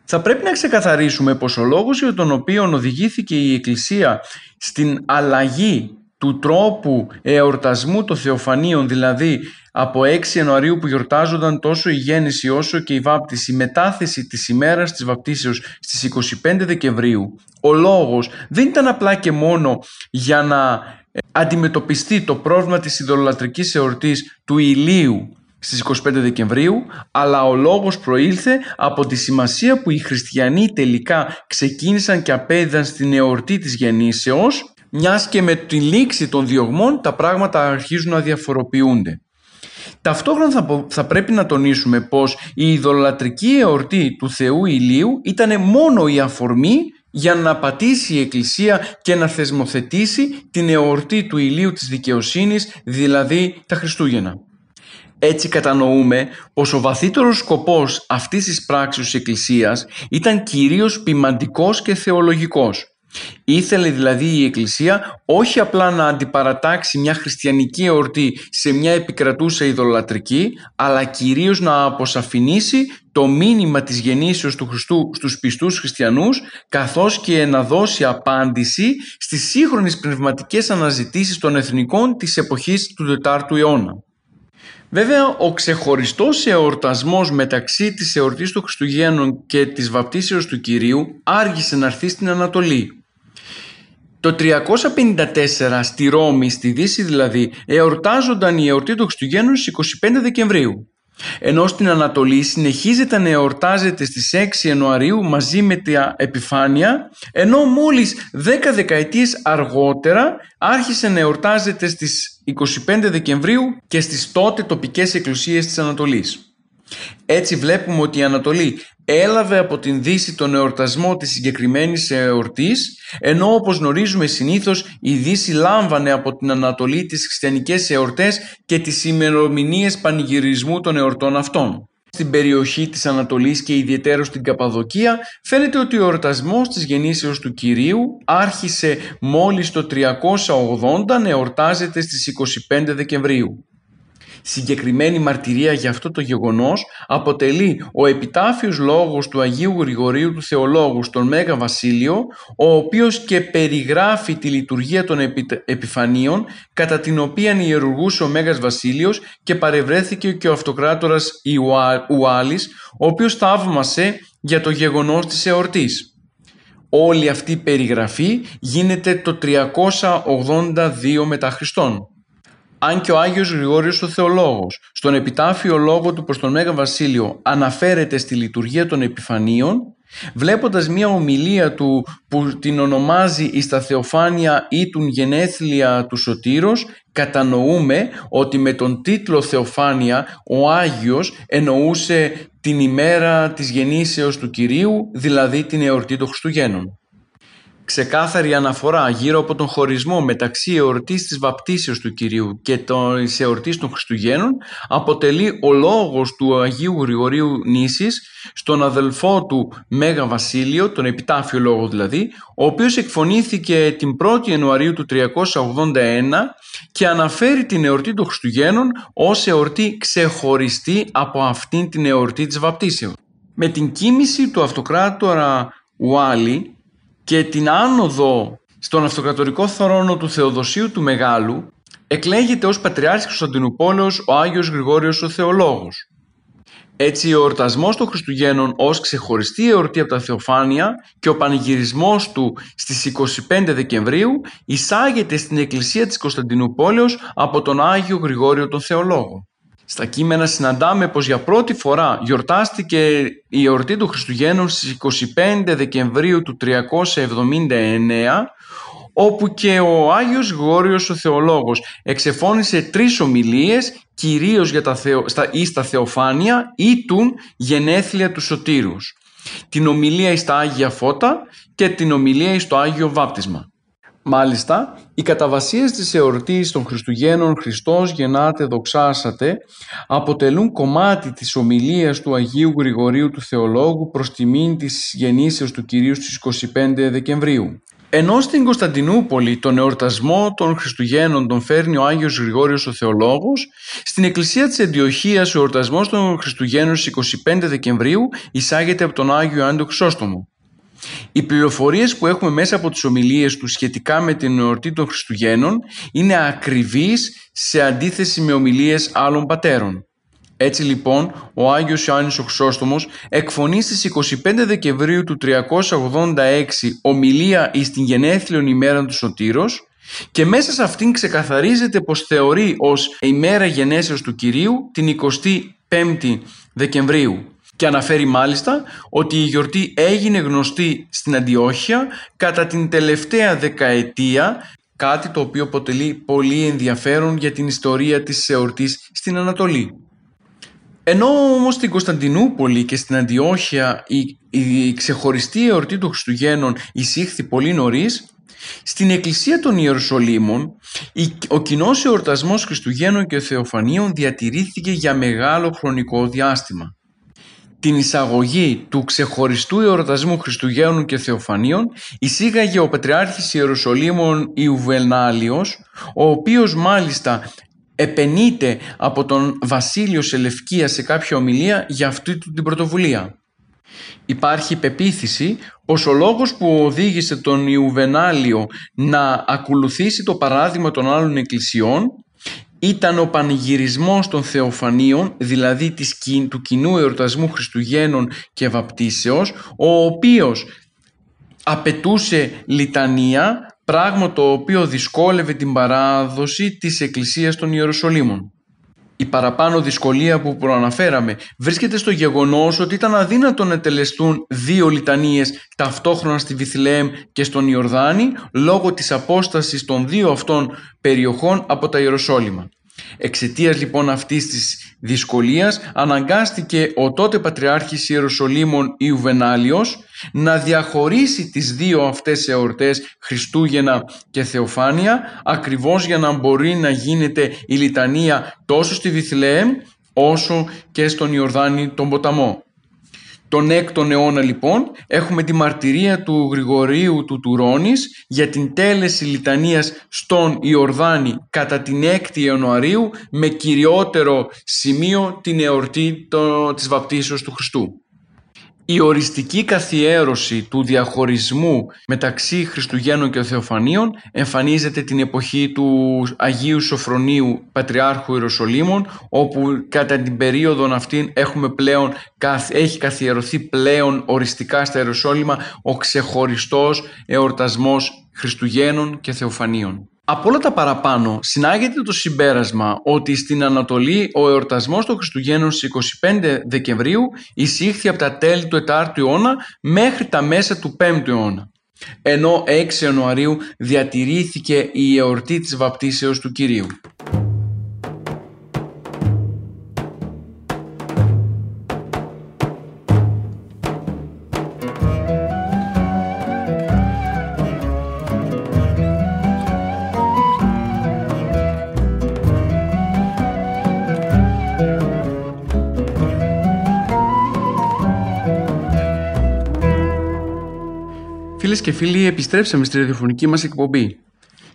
Θα πρέπει να ξεκαθαρίσουμε πως ο λόγος για τον οποίο οδηγήθηκε η Εκκλησία στην αλλαγή του τρόπου εορτασμού των Θεοφανίων, δηλαδή από 6 Ιανουαρίου που γιορτάζονταν τόσο η γέννηση όσο και η βάπτιση, η μετάθεση της ημέρας της βαπτίσεως στις 25 Δεκεμβρίου, ο λόγος δεν ήταν απλά και μόνο για να ε, αντιμετωπιστεί το πρόβλημα της ιδωλολατρικής εορτής του ηλίου στις 25 Δεκεμβρίου, αλλά ο λόγος προήλθε από τη σημασία που οι χριστιανοί τελικά ξεκίνησαν και απέδιδαν στην εορτή της γεννήσεως, μιας και με τη λήξη των διωγμών τα πράγματα αρχίζουν να διαφοροποιούνται. Ταυτόχρονα θα, θα πρέπει να τονίσουμε πως η ειδωλατρική εορτή του Θεού Ηλίου ήταν μόνο η αφορμή για να πατήσει η Εκκλησία και να θεσμοθετήσει την εορτή του ηλίου της δικαιοσύνης, δηλαδή τα Χριστούγεννα. Έτσι κατανοούμε πως ο βαθύτερος σκοπός αυτής της πράξης της Εκκλησίας ήταν κυρίως ποιμαντικός και θεολογικός. Ήθελε δηλαδή η Εκκλησία όχι απλά να αντιπαρατάξει μια χριστιανική εορτή σε μια επικρατούσα ειδωλατρική, αλλά κυρίως να αποσαφηνίσει το μήνυμα της γεννήσεως του Χριστού στους πιστούς χριστιανούς, καθώς και να δώσει απάντηση στις σύγχρονες πνευματικές αναζητήσεις των εθνικών της εποχής του 4ου αιώνα. Βέβαια, ο ξεχωριστός εορτασμός μεταξύ της εορτής των Χριστουγέννων και της βαπτίσεως του Κυρίου άργησε να έρθει στην Ανατολή. Το 354 στη Ρώμη, στη Δύση δηλαδή, εορτάζονταν η εορτή των Χριστουγέννων στις 25 Δεκεμβρίου. Ενώ στην Ανατολή συνεχίζεται να εορτάζεται στις 6 Ιανουαρίου μαζί με τα επιφάνεια, ενώ μόλις 10 δεκαετίες αργότερα άρχισε να εορτάζεται στις 25 Δεκεμβρίου και στις τότε τοπικές εκκλησίες της Ανατολής. Έτσι βλέπουμε ότι η Ανατολή έλαβε από την Δύση τον εορτασμό της συγκεκριμένης εορτής, ενώ όπως γνωρίζουμε συνήθως η Δύση λάμβανε από την Ανατολή τις χριστιανικές εορτές και τις ημερομηνίες πανηγυρισμού των εορτών αυτών. Στην περιοχή της Ανατολής και ιδιαίτερα στην Καπαδοκία φαίνεται ότι ο εορτασμός της γεννήσεως του Κυρίου άρχισε μόλις το 380 να εορτάζεται στις 25 Δεκεμβρίου. Συγκεκριμένη μαρτυρία για αυτό το γεγονός αποτελεί ο επιτάφιος λόγος του Αγίου Γρηγορίου του Θεολόγου στον Μέγα Βασίλειο, ο οποίος και περιγράφει τη λειτουργία των επιφανίων κατά την οποία ιερουργούσε ο Μέγας Βασίλειος και παρευρέθηκε και ο αυτοκράτορας Ουάλης, ο οποίος θαύμασε για το γεγονός της εορτής. Όλη αυτή η περιγραφή γίνεται το 382 μετά Χριστόν αν και ο Άγιος Γρηγόριος ο Θεολόγος στον επιτάφιο λόγο του προς τον Μέγα Βασίλειο αναφέρεται στη λειτουργία των επιφανίων, βλέποντας μια ομιλία του που την ονομάζει «Η στα Θεοφάνεια ή του γενέθλια του Σωτήρος», κατανοούμε ότι με τον τίτλο Θεοφάνεια ο Άγιος εννοούσε την ημέρα της γεννήσεως του Κυρίου, δηλαδή την εορτή των Χριστουγέννων ξεκάθαρη αναφορά γύρω από τον χωρισμό μεταξύ εορτής της βαπτίσεως του Κυρίου και της εορτής των Χριστουγέννων αποτελεί ο λόγος του Αγίου Γρηγορίου Νήσης στον αδελφό του Μέγα Βασίλειο, τον επιτάφιο λόγο δηλαδή, ο οποίος εκφωνήθηκε την 1η Ιανουαρίου του 381 και αναφέρει την εορτή των Χριστουγέννων ως εορτή ξεχωριστή από αυτήν την εορτή της βαπτίσεως. Με την κίνηση του αυτοκράτορα Ουάλι και την άνοδο στον αυτοκρατορικό θρόνο του Θεοδοσίου του Μεγάλου εκλέγεται ως Πατριάρχης Κωνσταντινούπολεως ο Άγιος Γρηγόριος ο Θεολόγος. Έτσι ο εορτασμός των Χριστουγέννων ως ξεχωριστή εορτή από τα Θεοφάνεια και ο πανηγυρισμός του στις 25 Δεκεμβρίου εισάγεται στην Εκκλησία της Κωνσταντινούπολεως από τον Άγιο Γρηγόριο τον Θεολόγο. Στα κείμενα συναντάμε πως για πρώτη φορά γιορτάστηκε η εορτή του Χριστουγέννων στις 25 Δεκεμβρίου του 379 όπου και ο Άγιος Γόριος ο Θεολόγος εξεφώνησε τρεις ομιλίες κυρίως για τα θεο, στα, ή στα Θεοφάνεια ή του γενέθλια του Σωτήρους. Την ομιλία στα Άγια Φώτα και την ομιλία στο Άγιο Βάπτισμα. Μάλιστα, οι καταβασίες της εορτής των Χριστουγέννων «Χριστός γεννάτε δοξάσατε» αποτελούν κομμάτι της ομιλίας του Αγίου Γρηγορίου του Θεολόγου προς τιμήν της γεννήσεως του Κυρίου στις 25 Δεκεμβρίου. Ενώ στην Κωνσταντινούπολη τον εορτασμό των Χριστουγέννων τον φέρνει ο Άγιος Γρηγόριος ο Θεολόγος, στην εκκλησία της Εντιοχίας ο εορτασμός των Χριστουγέννων στις 25 Δεκεμβρίου εισάγεται από τον Άγιο Άντο Χρυσόστομο. Οι πληροφορίες που έχουμε μέσα από τις ομιλίες τους σχετικά με την εορτή των Χριστουγέννων είναι ακριβείς σε αντίθεση με ομιλίες άλλων πατέρων. Έτσι λοιπόν, ο Άγιος Ιωάννης ο Χρυσόστομος εκφωνεί στις 25 Δεκεμβρίου του 386 ομιλία εις την γενέθλιον ημέρα του Σωτήρος και μέσα σε αυτήν ξεκαθαρίζεται πως θεωρεί ως ημέρα γενέσεως του Κυρίου την 25η Δεκεμβρίου και αναφέρει μάλιστα ότι η γιορτή έγινε γνωστή στην Αντιόχεια κατά την τελευταία δεκαετία κάτι το οποίο αποτελεί πολύ ενδιαφέρον για την ιστορία της εορτής στην Ανατολή. Ενώ όμως στην Κωνσταντινούπολη και στην Αντιόχεια η, η ξεχωριστή εορτή των Χριστουγέννων εισήχθη πολύ νωρίς, στην Εκκλησία των Ιερουσαλήμων ο κοινός εορτασμός Χριστουγέννων και Θεοφανίων διατηρήθηκε για μεγάλο χρονικό διάστημα την εισαγωγή του ξεχωριστού εορτασμού Χριστουγέννων και Θεοφανίων εισήγαγε ο Πατριάρχης Ιερουσαλήμων Ιουβενάλιος, ο οποίος μάλιστα επενείται από τον Βασίλειο Σελευκία σε κάποια ομιλία για αυτή του την πρωτοβουλία. Υπάρχει πεποίθηση πως ο λόγος που οδήγησε τον Ιουβενάλιο να ακολουθήσει το παράδειγμα των άλλων εκκλησιών ήταν ο πανηγυρισμός των Θεοφανίων, δηλαδή της, του κοινού εορτασμού Χριστουγέννων και Βαπτίσεως, ο οποίος απαιτούσε λιτανία, πράγμα το οποίο δυσκόλευε την παράδοση της Εκκλησίας των Ιεροσολύμων. Η παραπάνω δυσκολία που προαναφέραμε βρίσκεται στο γεγονός ότι ήταν αδύνατο να τελεστούν δύο λιτανίες ταυτόχρονα στη Βιθλεέμ και στον Ιορδάνη λόγω της απόστασης των δύο αυτών περιοχών από τα Ιεροσόλυμα. Εξαιτίας λοιπόν αυτής της δυσκολίας αναγκάστηκε ο τότε Πατριάρχης Ιεροσολύμων Ιουβενάλιος να διαχωρίσει τις δύο αυτές εορτές Χριστούγεννα και Θεοφάνεια ακριβώς για να μπορεί να γίνεται η λιτανία τόσο στη Βιθλεέμ όσο και στον Ιορδάνη τον ποταμό. Τον 6ο αιώνα λοιπόν έχουμε τη μαρτυρία του Γρηγορίου του Τουρόνης για την τέλεση λιτανίας στον Ιορδάνη κατά την 6η Ιανουαρίου με κυριότερο σημείο την εορτή της βαπτίσεως του Χριστού. Η οριστική καθιέρωση του διαχωρισμού μεταξύ Χριστουγέννων και Θεοφανίων εμφανίζεται την εποχή του Αγίου Σοφρονίου Πατριάρχου Ιεροσολύμων όπου κατά την περίοδο αυτή έχουμε πλέον, έχει καθιερωθεί πλέον οριστικά στα Ιεροσόλυμα ο ξεχωριστός εορτασμός Χριστουγέννων και Θεοφανίων. Από όλα τα παραπάνω συνάγεται το συμπέρασμα ότι στην Ανατολή ο εορτασμός των Χριστουγέννων στις 25 Δεκεμβρίου εισήχθη από τα τέλη του 4ου αιώνα μέχρι τα μέσα του 5ου αιώνα. Ενώ 6 Ιανουαρίου διατηρήθηκε η εορτή της βαπτίσεως του Κυρίου. Φίλες και φίλοι, επιστρέψαμε στη ραδιοφωνική μας εκπομπή.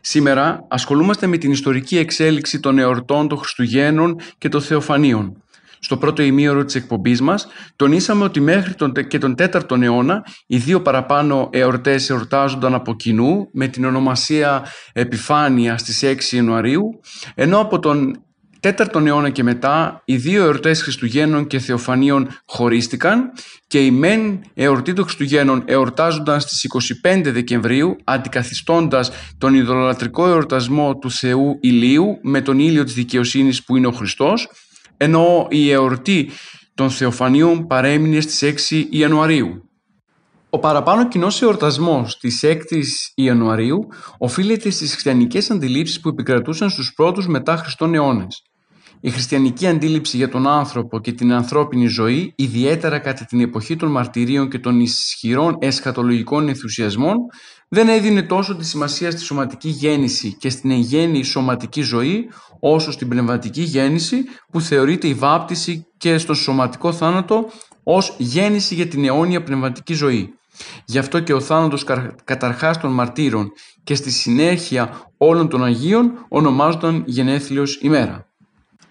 Σήμερα ασχολούμαστε με την ιστορική εξέλιξη των εορτών των Χριστουγέννων και των Θεοφανίων. Στο πρώτο ημίωρο της εκπομπής μας τονίσαμε ότι μέχρι τον, και τον 4ο αιώνα οι δύο παραπάνω εορτές εορτάζονταν από κοινού με την ονομασία Επιφάνεια στις 6 Ιανουαρίου ενώ από τον 4ο αιώνα και μετά οι δύο εορτές Χριστουγέννων και Θεοφανίων χωρίστηκαν και η μεν εορτή των Χριστουγέννων εορτάζονταν στις 25 Δεκεμβρίου αντικαθιστώντας τον ιδωλολατρικό εορτασμό του Θεού Ηλίου με τον ήλιο της δικαιοσύνης που είναι ο Χριστός ενώ η εορτή των Θεοφανίων παρέμεινε στις 6 Ιανουαρίου. Ο παραπάνω κοινός εορτασμός της 6η Ιανουαρίου οφείλεται στις χριστιανικές αντιλήψεις που επικρατούσαν στους πρώτους μετά Χριστόν αιώνε. Η χριστιανική αντίληψη για τον άνθρωπο και την ανθρώπινη ζωή, ιδιαίτερα κατά την εποχή των μαρτυρίων και των ισχυρών εσχατολογικών ενθουσιασμών, δεν έδινε τόσο τη σημασία στη σωματική γέννηση και στην εγγέννη σωματική ζωή, όσο στην πνευματική γέννηση που θεωρείται η βάπτιση και στον σωματικό θάνατο ως γέννηση για την αιώνια πνευματική ζωή. Γι' αυτό και ο θάνατος καταρχάς των μαρτύρων και στη συνέχεια όλων των Αγίων ονομάζονταν γενέθλιος ημέρα.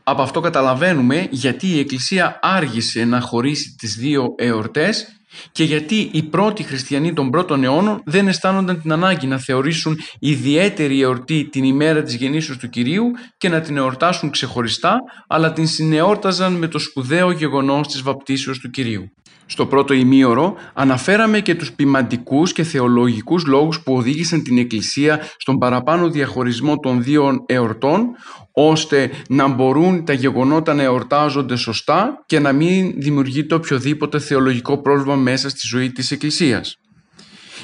Από αυτό καταλαβαίνουμε γιατί η Εκκλησία άργησε να χωρίσει τις δύο εορτές και γιατί οι πρώτοι χριστιανοί των πρώτων αιώνων δεν αισθάνονταν την ανάγκη να θεωρήσουν ιδιαίτερη εορτή την ημέρα της γεννήσεως του Κυρίου και να την εορτάσουν ξεχωριστά, αλλά την συνεόρταζαν με το σπουδαίο γεγονός της βαπτίσεως του Κυρίου. Στο πρώτο ημίωρο αναφέραμε και τους ποιμαντικούς και θεολογικούς λόγους που οδήγησαν την Εκκλησία στον παραπάνω διαχωρισμό των δύο εορτών ώστε να μπορούν τα γεγονότα να εορτάζονται σωστά και να μην δημιουργείται οποιοδήποτε θεολογικό πρόβλημα μέσα στη ζωή της Εκκλησίας.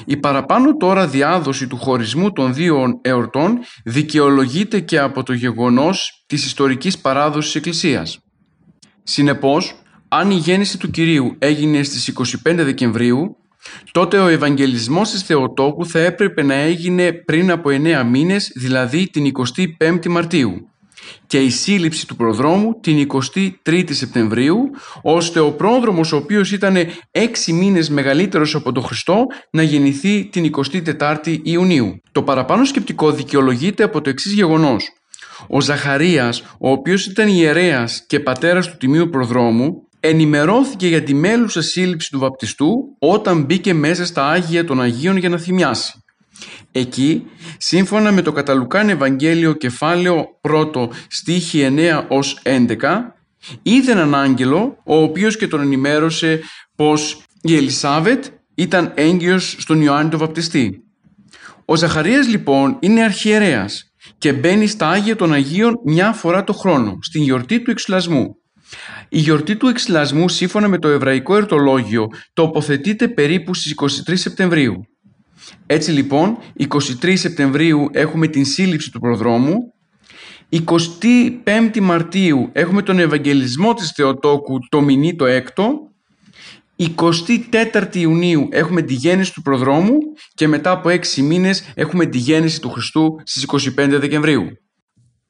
Η παραπάνω τώρα διάδοση του χωρισμού των δύο εορτών δικαιολογείται και από το γεγονός της ιστορικής παράδοσης της Εκκλησίας. Συνεπώς, αν η γέννηση του Κυρίου έγινε στις 25 Δεκεμβρίου, τότε ο Ευαγγελισμός της Θεοτόκου θα έπρεπε να έγινε πριν από 9 μήνες, δηλαδή την 25η Μαρτίου και η σύλληψη του προδρόμου την 23η Σεπτεμβρίου, ώστε ο πρόδρομος ο οποίος ήταν 6 μήνες μεγαλύτερος από τον Χριστό να γεννηθεί την 24η Ιουνίου. Το παραπάνω σκεπτικό δικαιολογείται από το εξής γεγονός. Ο Ζαχαρίας, ο οποίος ήταν ιερέας και πατέρας του Τιμίου Προδρόμου, ενημερώθηκε για τη μέλουσα σύλληψη του βαπτιστού όταν μπήκε μέσα στα Άγια των Αγίων για να θυμιάσει. Εκεί, σύμφωνα με το Καταλουκάν Ευαγγέλιο κεφάλαιο 1 στίχη 9 ως 11, είδε έναν άγγελο ο οποίος και τον ενημέρωσε πως η Ελισάβετ ήταν έγκυος στον Ιωάννη τον Βαπτιστή. Ο Ζαχαρίας λοιπόν είναι αρχιερέας και μπαίνει στα Άγια των Αγίων μια φορά το χρόνο, στην γιορτή του εξυλασμού. Η γιορτή του εξυλασμού σύμφωνα με το εβραϊκό ερτολόγιο τοποθετείται περίπου στις 23 Σεπτεμβρίου. Έτσι λοιπόν, 23 Σεπτεμβρίου έχουμε την σύλληψη του προδρόμου, 25 Μαρτίου έχουμε τον Ευαγγελισμό της Θεοτόκου το μηνύ το έκτο, 24 Ιουνίου έχουμε τη γέννηση του προδρόμου και μετά από 6 μήνες έχουμε τη γέννηση του Χριστού στις 25 Δεκεμβρίου.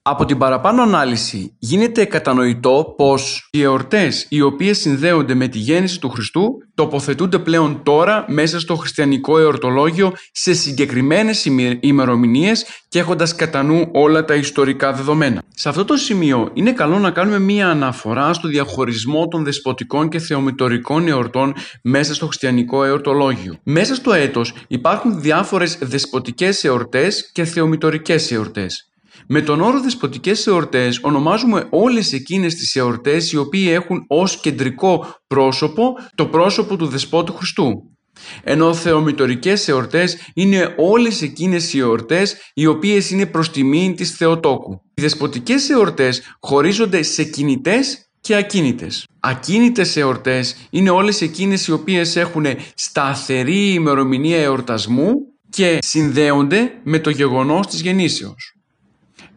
Από την παραπάνω ανάλυση γίνεται κατανοητό πως οι εορτές οι οποίες συνδέονται με τη γέννηση του Χριστού τοποθετούνται πλέον τώρα μέσα στο χριστιανικό εορτολόγιο σε συγκεκριμένες ημερομηνίες και έχοντας κατά νου όλα τα ιστορικά δεδομένα. Σε αυτό το σημείο είναι καλό να κάνουμε μία αναφορά στο διαχωρισμό των δεσποτικών και θεομητορικών εορτών μέσα στο χριστιανικό εορτολόγιο. Μέσα στο έτος υπάρχουν διάφορες δεσποτικές εορτές και θεομητορικές εορτές. Με τον όρο δεσποτικές εορτές ονομάζουμε όλες εκείνες τις εορτές οι οποίοι έχουν ως κεντρικό πρόσωπο το πρόσωπο του Δεσπότου Χριστού. Ενώ θεομητορικές εορτές είναι όλες εκείνες οι εορτές οι οποίες είναι προς τιμή της Θεοτόκου. Οι δεσποτικές εορτές χωρίζονται σε κινητές και ακίνητες. Ακίνητες εορτές είναι όλες εκείνες οι οποίες έχουν σταθερή ημερομηνία εορτασμού και συνδέονται με το γεγονός της γεννήσεως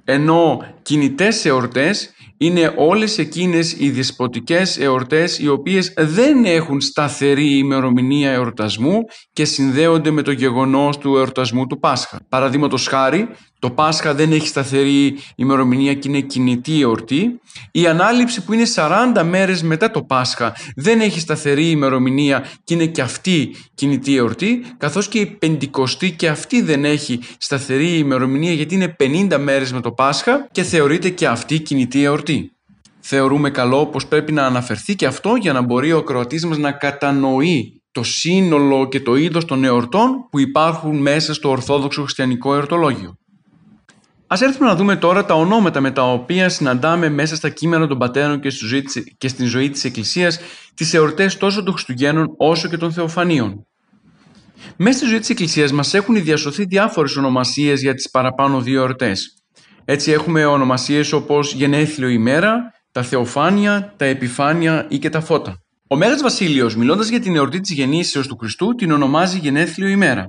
ενώ κινητές εορτές είναι όλες εκείνες οι δεσποτικές εορτές οι οποίες δεν έχουν σταθερή ημερομηνία εορτασμού και συνδέονται με το γεγονός του εορτασμού του Πάσχα. Παραδείγματος χάρη, το Πάσχα δεν έχει σταθερή ημερομηνία και είναι κινητή εορτή. Η Ανάληψη που είναι 40 μέρες μετά το Πάσχα δεν έχει σταθερή ημερομηνία και είναι και αυτή κινητή εορτή, καθώς και η Πεντηκοστή και αυτή δεν έχει σταθερή ημερομηνία γιατί είναι 50 μέρες με το Πάσχα και θεωρείται και αυτή κινητή εορτή. Θεωρούμε καλό πως πρέπει να αναφερθεί και αυτό για να μπορεί ο ακροατής μας να κατανοεί το σύνολο και το είδος των εορτών που υπάρχουν μέσα στο Ορθόδοξο Χριστιανικό Εορτολόγιο. Ας έρθουμε να δούμε τώρα τα ονόματα με τα οποία συναντάμε μέσα στα κείμενα των πατέρων και, στη ζωή της, και στην ζωή της Εκκλησίας τις εορτές τόσο των Χριστουγέννων όσο και των Θεοφανίων. Μέσα στη ζωή της Εκκλησίας μας έχουν διασωθεί διάφορες ονομασίες για τις παραπάνω δύο εορτές. Έτσι έχουμε ονομασίες όπως γενέθλιο ημέρα, τα θεοφάνια, τα επιφάνεια ή και τα φώτα. Ο Μέγας Βασίλειος μιλώντας για την εορτή της γεννήσεως του Χριστού την ονομάζει γενέθλιο ημέρα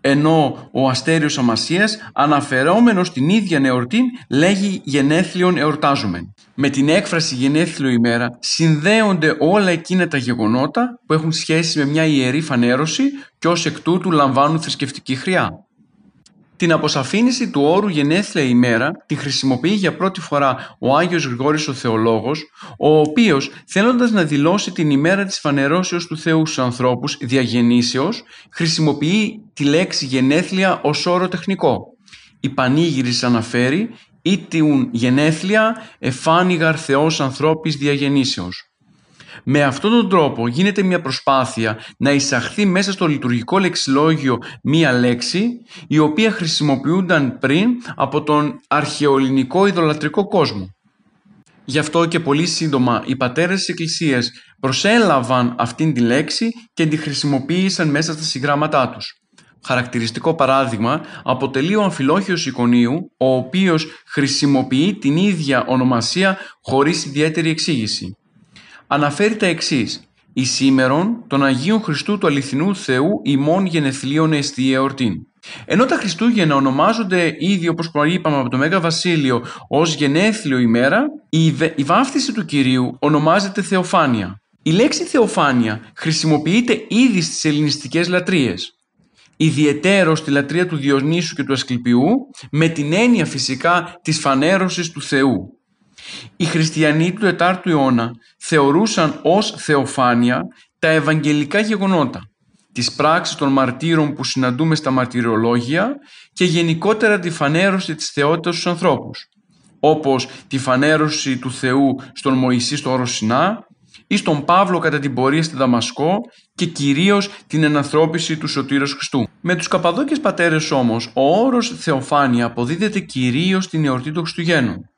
ενώ ο Αστέριος Αμασίας αναφερόμενος την ίδια εορτή λέγει γενέθλιον εορτάζομεν. Με την έκφραση γενέθλιο ημέρα συνδέονται όλα εκείνα τα γεγονότα που έχουν σχέση με μια ιερή φανέρωση και ως εκ τούτου λαμβάνουν θρησκευτική χρειά. Την αποσαφήνιση του όρου γενέθλια ημέρα τη χρησιμοποιεί για πρώτη φορά ο Άγιος Γρηγόρης ο Θεολόγος, ο οποίος θέλοντας να δηλώσει την ημέρα της φανερώσεως του Θεού στους ανθρώπους διαγεννήσεως, χρησιμοποιεί τη λέξη γενέθλια ως όρο τεχνικό. Η Πανήγυρης αναφέρει «Ήτιουν γενέθλια εφάνιγαρ Θεός ανθρώπης διαγεννήσεως». Με αυτόν τον τρόπο γίνεται μια προσπάθεια να εισαχθεί μέσα στο λειτουργικό λεξιλόγιο μία λέξη η οποία χρησιμοποιούνταν πριν από τον αρχαιοελληνικό ιδωλατρικό κόσμο. Γι' αυτό και πολύ σύντομα οι πατέρες της Εκκλησίας προσέλαβαν αυτήν τη λέξη και τη χρησιμοποίησαν μέσα στα συγγράμματά τους. Χαρακτηριστικό παράδειγμα αποτελεί ο Αμφιλόχιος Εικονίου, ο οποίος χρησιμοποιεί την ίδια ονομασία χωρίς ιδιαίτερη εξήγηση αναφέρει τα εξής. «Η σήμερον των Αγίων Χριστού του αληθινού Θεού ημών γενεθλίων εστί εορτήν». Ενώ τα Χριστούγεννα ονομάζονται ήδη όπως προείπαμε από το Μέγα Βασίλειο ως γενέθλιο ημέρα, η, η βάφτιση του Κυρίου ονομάζεται Θεοφάνεια. Η λέξη Θεοφάνεια χρησιμοποιείται ήδη στις ελληνιστικές λατρείες. Ιδιαιτέρως στη λατρεία του Διονύσου και του Ασκληπιού, με την έννοια φυσικά της φανέρωσης του Θεού. Οι χριστιανοί του 4ου αιώνα θεωρούσαν ως θεοφάνεια τα ευαγγελικά γεγονότα, τις πράξεις των μαρτύρων που συναντούμε στα μαρτυρολόγια και γενικότερα τη φανέρωση της θεότητας στους ανθρώπους, όπως τη φανέρωση του Θεού στον Μωυσή στο όρος Σινά ή στον Παύλο κατά την πορεία στη Δαμασκό και κυρίως την ενανθρώπιση του Σωτήρος Χριστού. Με τους Καπαδόκες πατέρες όμως, ο όρος Θεοφάνεια αποδίδεται κυρίως στην εορτή των Χριστουγέννων.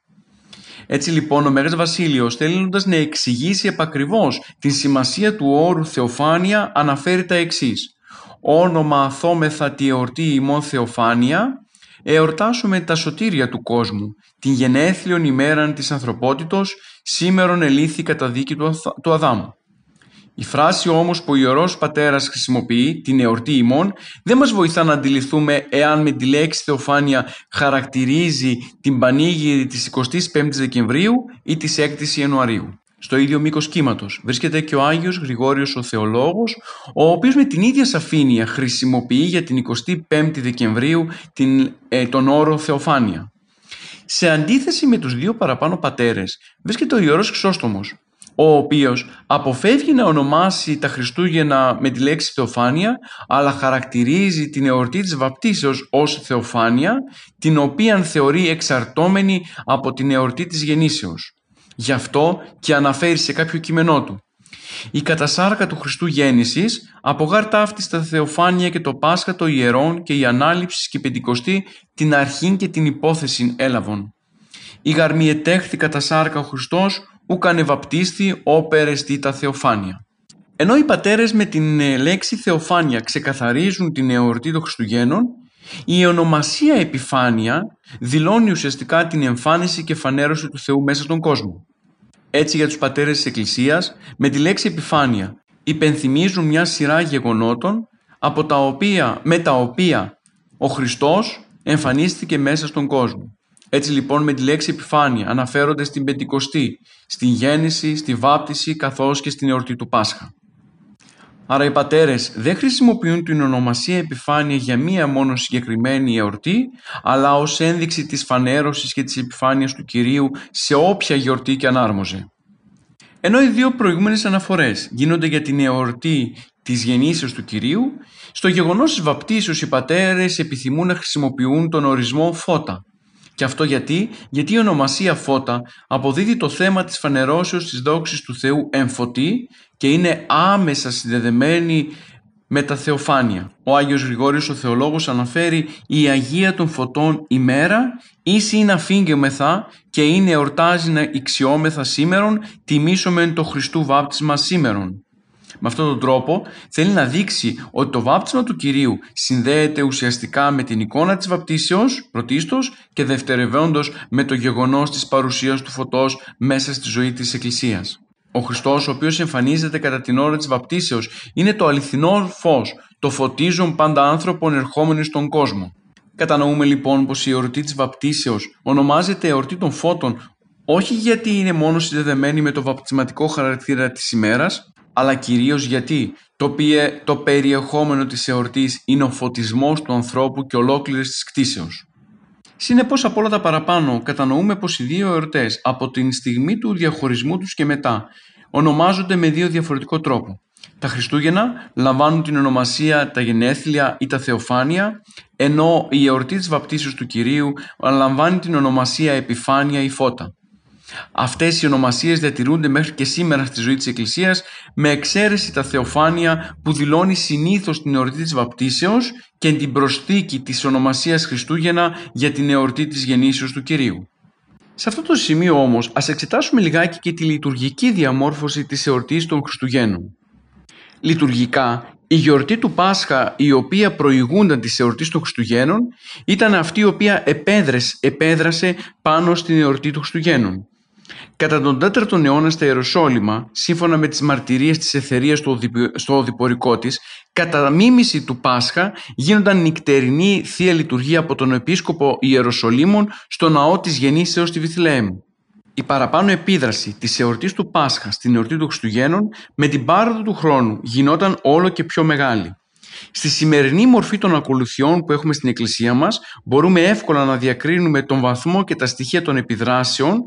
Έτσι λοιπόν ο Μέγας Βασίλειος θέλοντας να εξηγήσει επακριβώς την σημασία του όρου Θεοφάνεια αναφέρει τα εξής. Όνομα αθόμεθα τη εορτή ημών Θεοφάνεια, εορτάσουμε τα σωτήρια του κόσμου, την γενέθλιον ημέραν της ανθρωπότητος, σήμερον ελήθη κατά δίκη του Αδάμου. Η φράση όμως που ο Ιερός Πατέρας χρησιμοποιεί, την εορτή ημών, δεν μας βοηθά να αντιληφθούμε εάν με τη λέξη Θεοφάνεια χαρακτηρίζει την πανήγυρη της 25ης Δεκεμβρίου ή της 6ης Ιανουαρίου. Στο ίδιο μήκος κύματος βρίσκεται και ο Άγιος Γρηγόριος ο Θεολόγος, ο οποίος με την ίδια σαφήνεια χρησιμοποιεί για την 25η Δεκεμβρίου την, ε, τον όρο Θεοφάνεια. Σε αντίθεση με τους δύο παραπάνω πατέρες βρίσκεται ο Ιερός Χρυσόστομος, ο οποίος αποφεύγει να ονομάσει τα Χριστούγεννα με τη λέξη Θεοφάνεια, αλλά χαρακτηρίζει την εορτή της βαπτίσεως ως Θεοφάνεια, την οποία θεωρεί εξαρτώμενη από την εορτή της γεννήσεως. Γι' αυτό και αναφέρει σε κάποιο κείμενό του. Η κατασάρκα του Χριστού γέννησης απογάρ ταύτη στα Θεοφάνεια και το Πάσχα των ιερών και η Ανάληψη και η Πεντηκοστή την αρχήν και την υπόθεση έλαβον. Η γαρμή ετέχθη κατασάρκα ο Χριστός κάνε βαπτίστη όπερεστη τα θεοφάνεια. Ενώ οι πατέρες με την ε, λέξη θεοφάνεια ξεκαθαρίζουν την εορτή των Χριστουγέννων, η ονομασία επιφάνεια δηλώνει ουσιαστικά την εμφάνιση και φανέρωση του Θεού μέσα στον κόσμο. Έτσι για τους πατέρες της Εκκλησίας, με τη λέξη επιφάνεια υπενθυμίζουν μια σειρά γεγονότων από τα οποία, με τα οποία ο Χριστός εμφανίστηκε μέσα στον κόσμο. Έτσι λοιπόν με τη λέξη επιφάνεια αναφέρονται στην Πεντηκοστή, στην γέννηση, στη βάπτιση καθώς και στην εορτή του Πάσχα. Άρα οι πατέρες δεν χρησιμοποιούν την ονομασία επιφάνεια για μία μόνο συγκεκριμένη εορτή, αλλά ως ένδειξη της φανέρωσης και της επιφάνειας του Κυρίου σε όποια γιορτή και ανάρμοζε. Ενώ οι δύο προηγούμενες αναφορές γίνονται για την εορτή της γεννήσεως του Κυρίου, στο γεγονός της βαπτίσεως οι πατέρες επιθυμούν να χρησιμοποιούν τον ορισμό φώτα. Και αυτό γιατί, γιατί η ονομασία φώτα αποδίδει το θέμα της φανερώσεως της δόξης του Θεού εμφωτή και είναι άμεσα συνδεδεμένη με τα θεοφάνεια. Ο Άγιος Γρηγόριος ο Θεολόγος αναφέρει «Η Αγία των Φωτών ημέρα ίση είναι αφήγγεμεθα και είναι εορτάζει να ηξιόμεθα σήμερον, τιμήσομεν το Χριστού βάπτισμα σήμερον». Με αυτόν τον τρόπο θέλει να δείξει ότι το βάπτισμα του Κυρίου συνδέεται ουσιαστικά με την εικόνα της βαπτίσεως πρωτίστως και δευτερευόντως με το γεγονός της παρουσίας του φωτός μέσα στη ζωή της Εκκλησίας. Ο Χριστός ο οποίος εμφανίζεται κατά την ώρα της βαπτίσεως είναι το αληθινό φως, το φωτίζον πάντα άνθρωπον ερχόμενοι στον κόσμο. Κατανοούμε λοιπόν πως η εορτή της βαπτίσεως ονομάζεται εορτή των φώτων όχι γιατί είναι μόνο συνδεδεμένη με το βαπτισματικό χαρακτήρα της ημέρας, αλλά κυρίως γιατί το, πιε, το περιεχόμενο της εορτής είναι ο φωτισμός του ανθρώπου και ολόκληρης της κτήσεως. Συνεπώς από όλα τα παραπάνω κατανοούμε πως οι δύο εορτές από την στιγμή του διαχωρισμού τους και μετά ονομάζονται με δύο διαφορετικό τρόπο. Τα Χριστούγεννα λαμβάνουν την ονομασία τα γενέθλια ή τα θεοφάνεια, ενώ η εορτή της βαπτίσεως του Κυρίου λαμβάνει την ονομασία επιφάνεια ή φώτα. Αυτές οι ονομασίες διατηρούνται μέχρι και σήμερα στη ζωή της Εκκλησίας με εξαίρεση τα θεοφάνεια που δηλώνει συνήθως την εορτή της βαπτίσεως και την προσθήκη της ονομασίας Χριστούγεννα για την εορτή της γεννήσεως του Κυρίου. Σε αυτό το σημείο όμως ας εξετάσουμε λιγάκι και τη λειτουργική διαμόρφωση της εορτής των Χριστουγέννων. Λειτουργικά η γιορτή του Πάσχα η οποία προηγούνταν της εορτής των Χριστουγέννων ήταν αυτή η οποία επέδρασε πάνω στην εορτή των Χριστουγέννων. Κατά τον 4ο αιώνα στα Ιεροσόλυμα, σύμφωνα με τις μαρτυρίες της εθερίας στο οδηπορικό της, κατά μίμηση του Πάσχα γίνονταν νυκτερινή Θεία Λειτουργία από τον Επίσκοπο Ιεροσολύμων στο ναό της Γεννήσεως στη Βιθλεέμ. Η παραπάνω επίδραση της εορτής του Πάσχα στην εορτή των Χριστουγέννων με την πάροδο του χρόνου γινόταν όλο και πιο μεγάλη. Στη σημερινή μορφή των ακολουθιών που έχουμε στην Εκκλησία μας μπορούμε εύκολα να διακρίνουμε τον βαθμό και τα στοιχεία των επιδράσεων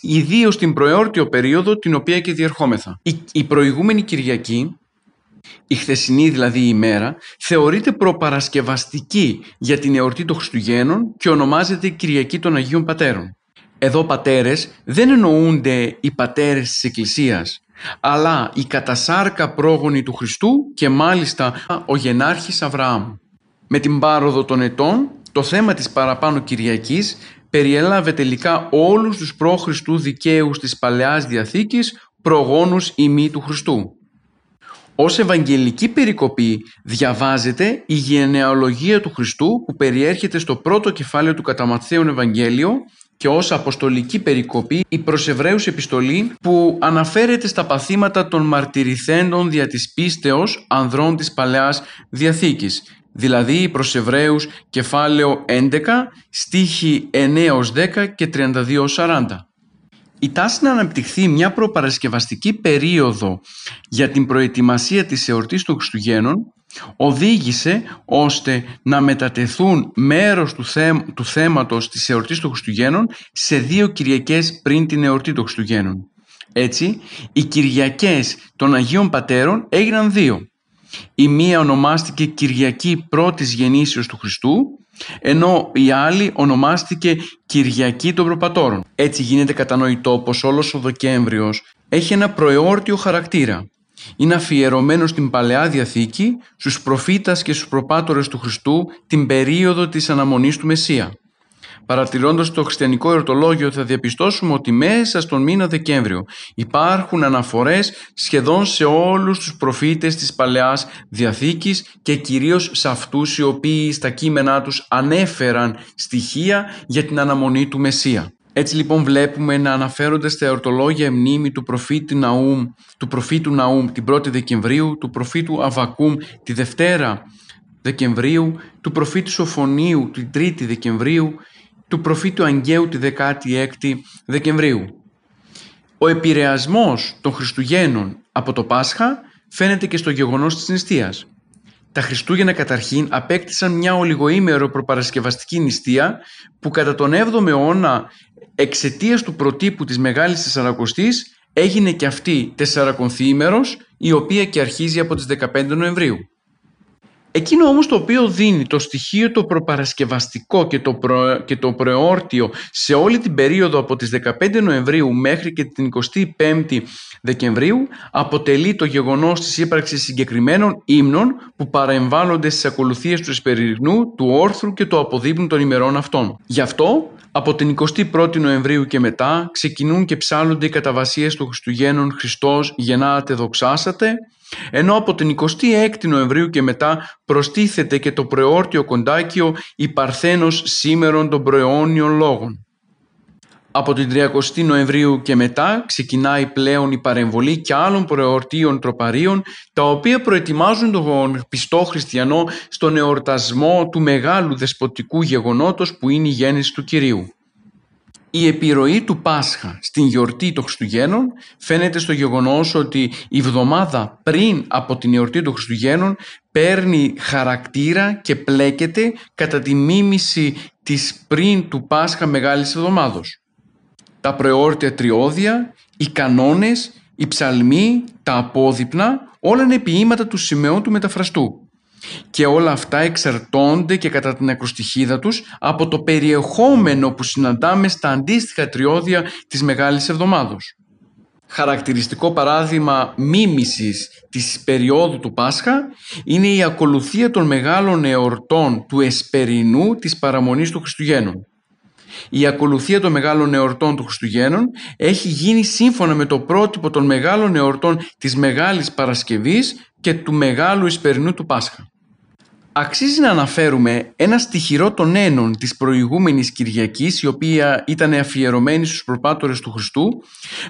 ιδίως στην προεόρτιο περίοδο την οποία και διερχόμεθα. Η, η προηγούμενη Κυριακή η χθεσινή δηλαδή ημέρα, θεωρείται προπαρασκευαστική για την εορτή των Χριστουγέννων και ονομάζεται Κυριακή των Αγίων Πατέρων. Εδώ πατέρες δεν εννοούνται οι πατέρες της Εκκλησίας, αλλά η κατασάρκα πρόγονοι του Χριστού και μάλιστα ο γενάρχης Αβραάμ. Με την πάροδο των ετών, το θέμα της παραπάνω Κυριακής περιέλαβε τελικά όλους τους προ-Χριστού δικαίους της Παλαιάς Διαθήκης προγόνους ημί του Χριστού. Ως Ευαγγελική περικοπή διαβάζεται η γενεαλογία του Χριστού που περιέρχεται στο πρώτο κεφάλαιο του κατά Ευαγγέλιο και ως αποστολική περικοπή η προς Εβραίους επιστολή που αναφέρεται στα παθήματα των μαρτυρηθέντων δια της πίστεως ανδρών της Παλαιάς Διαθήκης, δηλαδή η προς Εβραίους κεφάλαιο 11, στίχη 9 10 και 32 40. Η τάση να αναπτυχθεί μια προπαρασκευαστική περίοδο για την προετοιμασία της εορτής των Χριστουγέννων οδήγησε ώστε να μετατεθούν μέρος του, θέ, του θέματος της εορτής των Χριστουγέννων σε δύο Κυριακές πριν την εορτή των Χριστουγέννων. Έτσι, οι Κυριακές των Αγίων Πατέρων έγιναν δύο. Η μία ονομάστηκε Κυριακή πρώτης γεννήσεως του Χριστού, ενώ η άλλη ονομάστηκε Κυριακή των Προπατόρων. Έτσι γίνεται κατανοητό πως όλος ο Δεκέμβριος έχει ένα προεόρτιο χαρακτήρα είναι αφιερωμένος στην Παλαιά Διαθήκη, στους προφήτας και στους προπάτορες του Χριστού την περίοδο της αναμονής του Μεσσία. Παρατηρώντας το χριστιανικό ερωτολόγιο θα διαπιστώσουμε ότι μέσα στον μήνα Δεκέμβριο υπάρχουν αναφορές σχεδόν σε όλους τους προφήτες της Παλαιάς Διαθήκης και κυρίως σε αυτούς οι οποίοι στα κείμενά τους ανέφεραν στοιχεία για την αναμονή του Μεσσία. Έτσι λοιπόν βλέπουμε να αναφέρονται στα εορτολόγια μνήμη του προφήτη Ναούμ, του προφήτου Ναούμ την 1η Δεκεμβρίου, του προφήτου Αβακούμ τη Δευτέρα Δεκεμβρίου, του προφήτου Σοφονίου την 3η Δεκεμβρίου του προφήτου Αγγαίου τη 16η Δεκεμβρίου. Ο επηρεασμός των Χριστουγέννων από το Πάσχα φαίνεται και στο γεγονός της νηστείας. Τα Χριστούγεννα καταρχήν απέκτησαν μια ολιγοήμερο προπαρασκευαστική νηστεία που κατά τον 7ο αιώνα εξαιτίας του προτύπου της Μεγάλης Τεσσαρακοστής έγινε και αυτή τεσσαρακονθήμερος η οποία και αρχίζει από τις 15 Νοεμβρίου. Εκείνο όμως το οποίο δίνει το στοιχείο το προπαρασκευαστικό και το, προ... και το προεόρτιο σε όλη την περίοδο από τις 15 Νοεμβρίου μέχρι και την 25η Δεκεμβρίου αποτελεί το γεγονός της ύπαρξης συγκεκριμένων ύμνων που παρεμβάλλονται στις ακολουθίες του Εσπερινού, του Όρθρου και του Αποδείπνου των ημερών αυτών. Γι' αυτό από την 21η Νοεμβρίου και μετά ξεκινούν και ψάλλονται οι καταβασίες των Χριστουγέννων Χριστός γεννάτε δοξάσατε ενώ από την 26η Νοεμβρίου και μετά προστίθεται και το προεόρτιο κοντάκιο η Παρθένος σήμερον των προαιώνιων λόγων. Από την 30η Νοεμβρίου και μετά ξεκινάει πλέον η παρεμβολή και άλλων προεορτίων τροπαρίων τα οποία προετοιμάζουν τον πιστό χριστιανό στον εορτασμό του μεγάλου δεσποτικού γεγονότος που είναι η γέννηση του Κυρίου. Η επιρροή του Πάσχα στην γιορτή των Χριστουγέννων φαίνεται στο γεγονός ότι η βδομάδα πριν από την εορτή των Χριστουγέννων παίρνει χαρακτήρα και πλέκεται κατά τη μίμηση της πριν του Πάσχα Μεγάλης Εβδομάδος. Τα προεόρτια τριώδια, οι κανόνες, οι ψαλμοί, τα απόδειπνα, όλα είναι ποίηματα του σημεών του μεταφραστού και όλα αυτά εξαρτώνται και κατά την ακροστοιχίδα τους από το περιεχόμενο που συναντάμε στα αντίστοιχα τριώδια της Μεγάλης Εβδομάδος. Χαρακτηριστικό παράδειγμα μίμησης της περίοδου του Πάσχα είναι η ακολουθία των μεγάλων εορτών του Εσπερινού της παραμονής του Χριστουγέννων. Η ακολουθία των μεγάλων εορτών του Χριστουγέννων έχει γίνει σύμφωνα με το πρότυπο των μεγάλων εορτών της Μεγάλης Παρασκευής και του Μεγάλου Ισπερινού του Πάσχα. Αξίζει να αναφέρουμε ένα στοιχειρό των ένων της προηγούμενης Κυριακής η οποία ήταν αφιερωμένη στους προπάτορες του Χριστού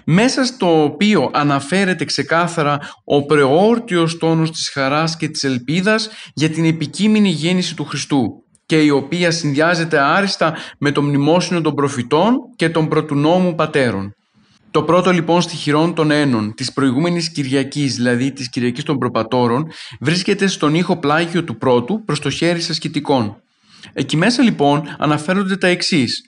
μέσα στο οποίο αναφέρεται ξεκάθαρα ο πρεόρτιος τόνος της χαράς και της ελπίδας για την επικείμενη γέννηση του Χριστού και η οποία συνδυάζεται άριστα με το μνημόσυνο των προφητών και των πρωτουνόμου πατέρων. Το πρώτο λοιπόν στοιχειρών των ένων της προηγούμενης Κυριακής, δηλαδή της Κυριακής των Προπατόρων, βρίσκεται στον ήχο πλάγιο του πρώτου προς το χέρι ασκητικών. Εκεί μέσα λοιπόν αναφέρονται τα εξής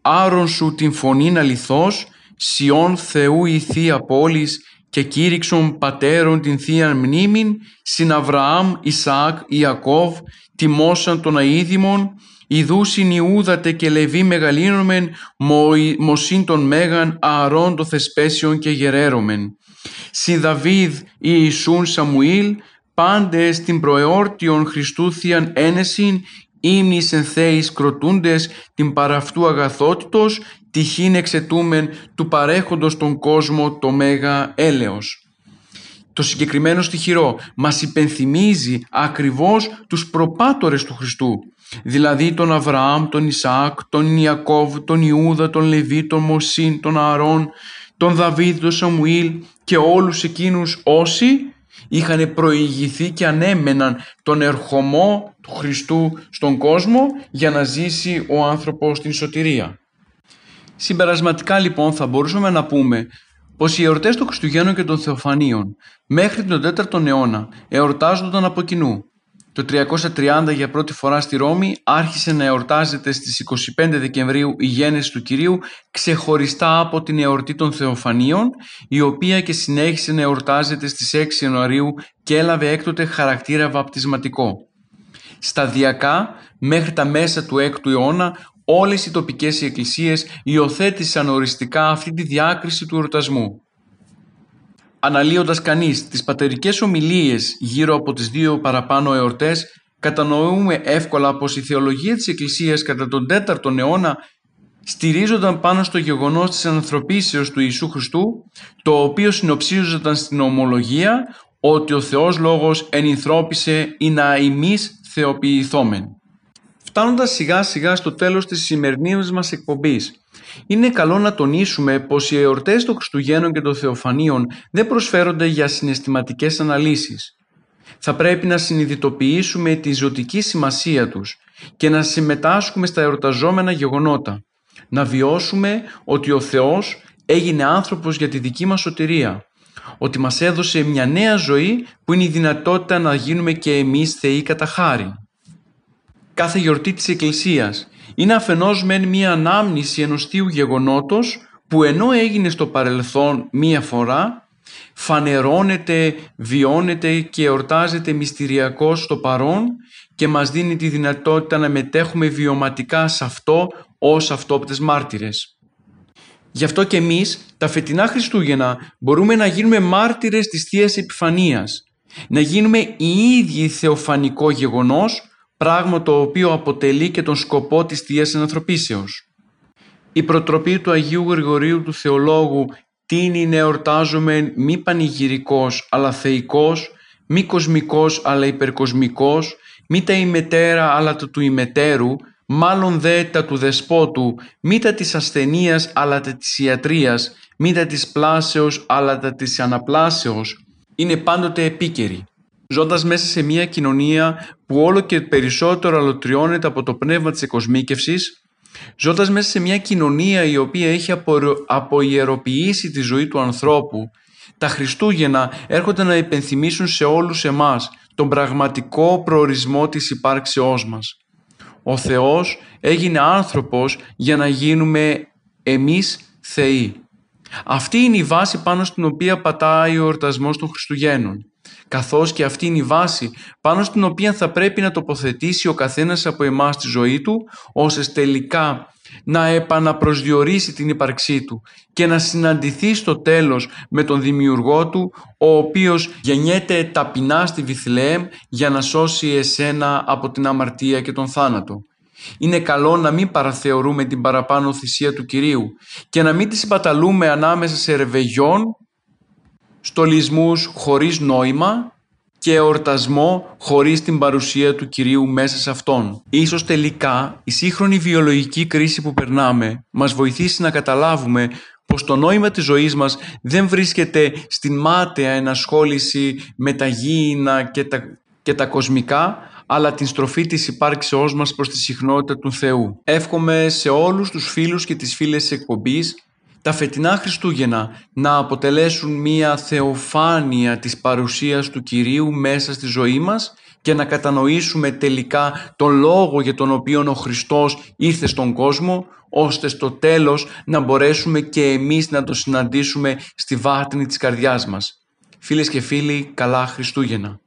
«Άρον σου την φωνήν αληθώς, Σιών Θεού η Θεία Πόλης και κήρυξον πατέρων την Θεία Μνήμην, συν Αβραάμ, Ισαάκ, Ιακώβ, τιμώσαν των αίδημων, Ιδούσιν Ιούδατε και Λεβί μεγαλύνομεν, μοσύν των μέγαν ααρών το θεσπέσιον και γερέρωμεν. Συ Δαβίδ Ιησούν Σαμουήλ, πάντε στην προεόρτιον Χριστού θείαν ένεσιν, ύμνης εν θέης κροτούντες την παραυτού αγαθότητος, τυχήν εξετούμεν του παρέχοντος τον κόσμο το μέγα έλεος. Το συγκεκριμένο στοιχειρό μας υπενθυμίζει ακριβώς τους προπάτορες του Χριστού, δηλαδή τον Αβραάμ, τον Ισαάκ, τον Ιακώβ, τον Ιούδα, τον Λεβί, τον Μωσίν, τον Ααρών, τον Δαβίδ, τον Σαμουήλ και όλους εκείνους όσοι είχαν προηγηθεί και ανέμεναν τον ερχομό του Χριστού στον κόσμο για να ζήσει ο άνθρωπος στην σωτηρία. Συμπερασματικά λοιπόν θα μπορούσαμε να πούμε πως οι εορτές των Χριστουγέννων και των Θεοφανίων μέχρι τον 4ο αιώνα εορτάζονταν από κοινού το 330 για πρώτη φορά στη Ρώμη άρχισε να εορτάζεται στις 25 Δεκεμβρίου η γέννηση του Κυρίου ξεχωριστά από την εορτή των Θεοφανίων η οποία και συνέχισε να εορτάζεται στις 6 Ιανουαρίου και έλαβε έκτοτε χαρακτήρα βαπτισματικό. Σταδιακά μέχρι τα μέσα του 6ου αιώνα όλες οι τοπικές εκκλησίες υιοθέτησαν οριστικά αυτή τη διάκριση του εορτασμού αναλύοντας κανείς τις πατερικές ομιλίες γύρω από τις δύο παραπάνω εορτές, κατανοούμε εύκολα πως η θεολογία της Εκκλησίας κατά τον 4ο αιώνα στηρίζονταν πάνω στο γεγονός της ανθρωπίσεως του Ιησού Χριστού, το οποίο συνοψίζονταν στην ομολογία ότι ο Θεός Λόγος ενυνθρώπισε ή να ημείς θεοποιηθόμεν. Φτάνοντας σιγά σιγά στο τέλος της σημερινής μας εκπομπής, είναι καλό να τονίσουμε πως οι εορτές των Χριστουγέννων και των Θεοφανίων δεν προσφέρονται για συναισθηματικές αναλύσεις. Θα πρέπει να συνειδητοποιήσουμε τη ζωτική σημασία τους, και να συμμετάσχουμε στα εορταζόμενα γεγονότα. Να βιώσουμε ότι ο Θεός έγινε άνθρωπος για τη δική μας σωτηρία. Ότι μας έδωσε μια νέα ζωή που είναι η δυνατότητα να γίνουμε και εμείς θεοί κατά χάρη. Κάθε γιορτή της Εκκλησίας είναι αφενός μεν μια ανάμνηση ενός θείου γεγονότος που ενώ έγινε στο παρελθόν μία φορά φανερώνεται, βιώνεται και εορτάζεται μυστηριακώς στο παρόν και μας δίνει τη δυνατότητα να μετέχουμε βιωματικά σε αυτό ως αυτόπτες μάρτυρες. Γι' αυτό και εμείς τα φετινά Χριστούγεννα μπορούμε να γίνουμε μάρτυρες της Θείας Επιφανίας, να γίνουμε οι ίδιοι θεοφανικό γεγονός, πράγμα το οποίο αποτελεί και τον σκοπό της Θείας Ενανθρωπίσεως. Η προτροπή του Αγίου Γρηγορίου του Θεολόγου τίνει να εορτάζουμε μη πανηγυρικός αλλά θεϊκός, μη κοσμικός αλλά υπερκοσμικός, μη τα ημετέρα αλλά τα του ημετέρου, μάλλον δε τα του δεσπότου, μη τα της ασθενείας αλλά τα της ιατρίας, μη τα της πλάσεως αλλά τα της αναπλάσεως, είναι πάντοτε επίκαιρη. Ζώντας μέσα σε μια κοινωνία που όλο και περισσότερο αλωτριώνεται από το πνεύμα της εκοσμίκευσης, ζώντας μέσα σε μια κοινωνία η οποία έχει αποιεροποιήσει τη ζωή του ανθρώπου, τα Χριστούγεννα έρχονται να υπενθυμίσουν σε όλους εμάς τον πραγματικό προορισμό της υπάρξεώς μας. Ο Θεός έγινε άνθρωπος για να γίνουμε εμείς θεοί. Αυτή είναι η βάση πάνω στην οποία πατάει ο εορτασμός των Χριστουγέννων. Καθώς και αυτή είναι η βάση πάνω στην οποία θα πρέπει να τοποθετήσει ο καθένας από εμάς τη ζωή του, ώστε τελικά να επαναπροσδιορίσει την ύπαρξή του και να συναντηθεί στο τέλος με τον δημιουργό του, ο οποίος γεννιέται ταπεινά στη Βιθλεέμ για να σώσει εσένα από την αμαρτία και τον θάνατο. Είναι καλό να μην παραθεωρούμε την παραπάνω θυσία του Κυρίου και να μην τη συμπαταλούμε ανάμεσα σε ρεβεγιόν, στολισμούς χωρίς νόημα και εορτασμό χωρίς την παρουσία του Κυρίου μέσα σε αυτόν. Ίσως τελικά η σύγχρονη βιολογική κρίση που περνάμε μας βοηθήσει να καταλάβουμε πως το νόημα της ζωής μας δεν βρίσκεται στην μάταια ενασχόληση με τα γήινα και τα, και τα κοσμικά, αλλά την στροφή της υπάρξεώς μας προς τη συχνότητα του Θεού. Εύχομαι σε όλους τους φίλους και τις φίλες της εκπομπής τα φετινά Χριστούγεννα να αποτελέσουν μία θεοφάνεια της παρουσίας του Κυρίου μέσα στη ζωή μας και να κατανοήσουμε τελικά τον λόγο για τον οποίο ο Χριστός ήρθε στον κόσμο ώστε στο τέλος να μπορέσουμε και εμείς να το συναντήσουμε στη βάτνη της καρδιάς μας. Φίλες και φίλοι, καλά Χριστούγεννα.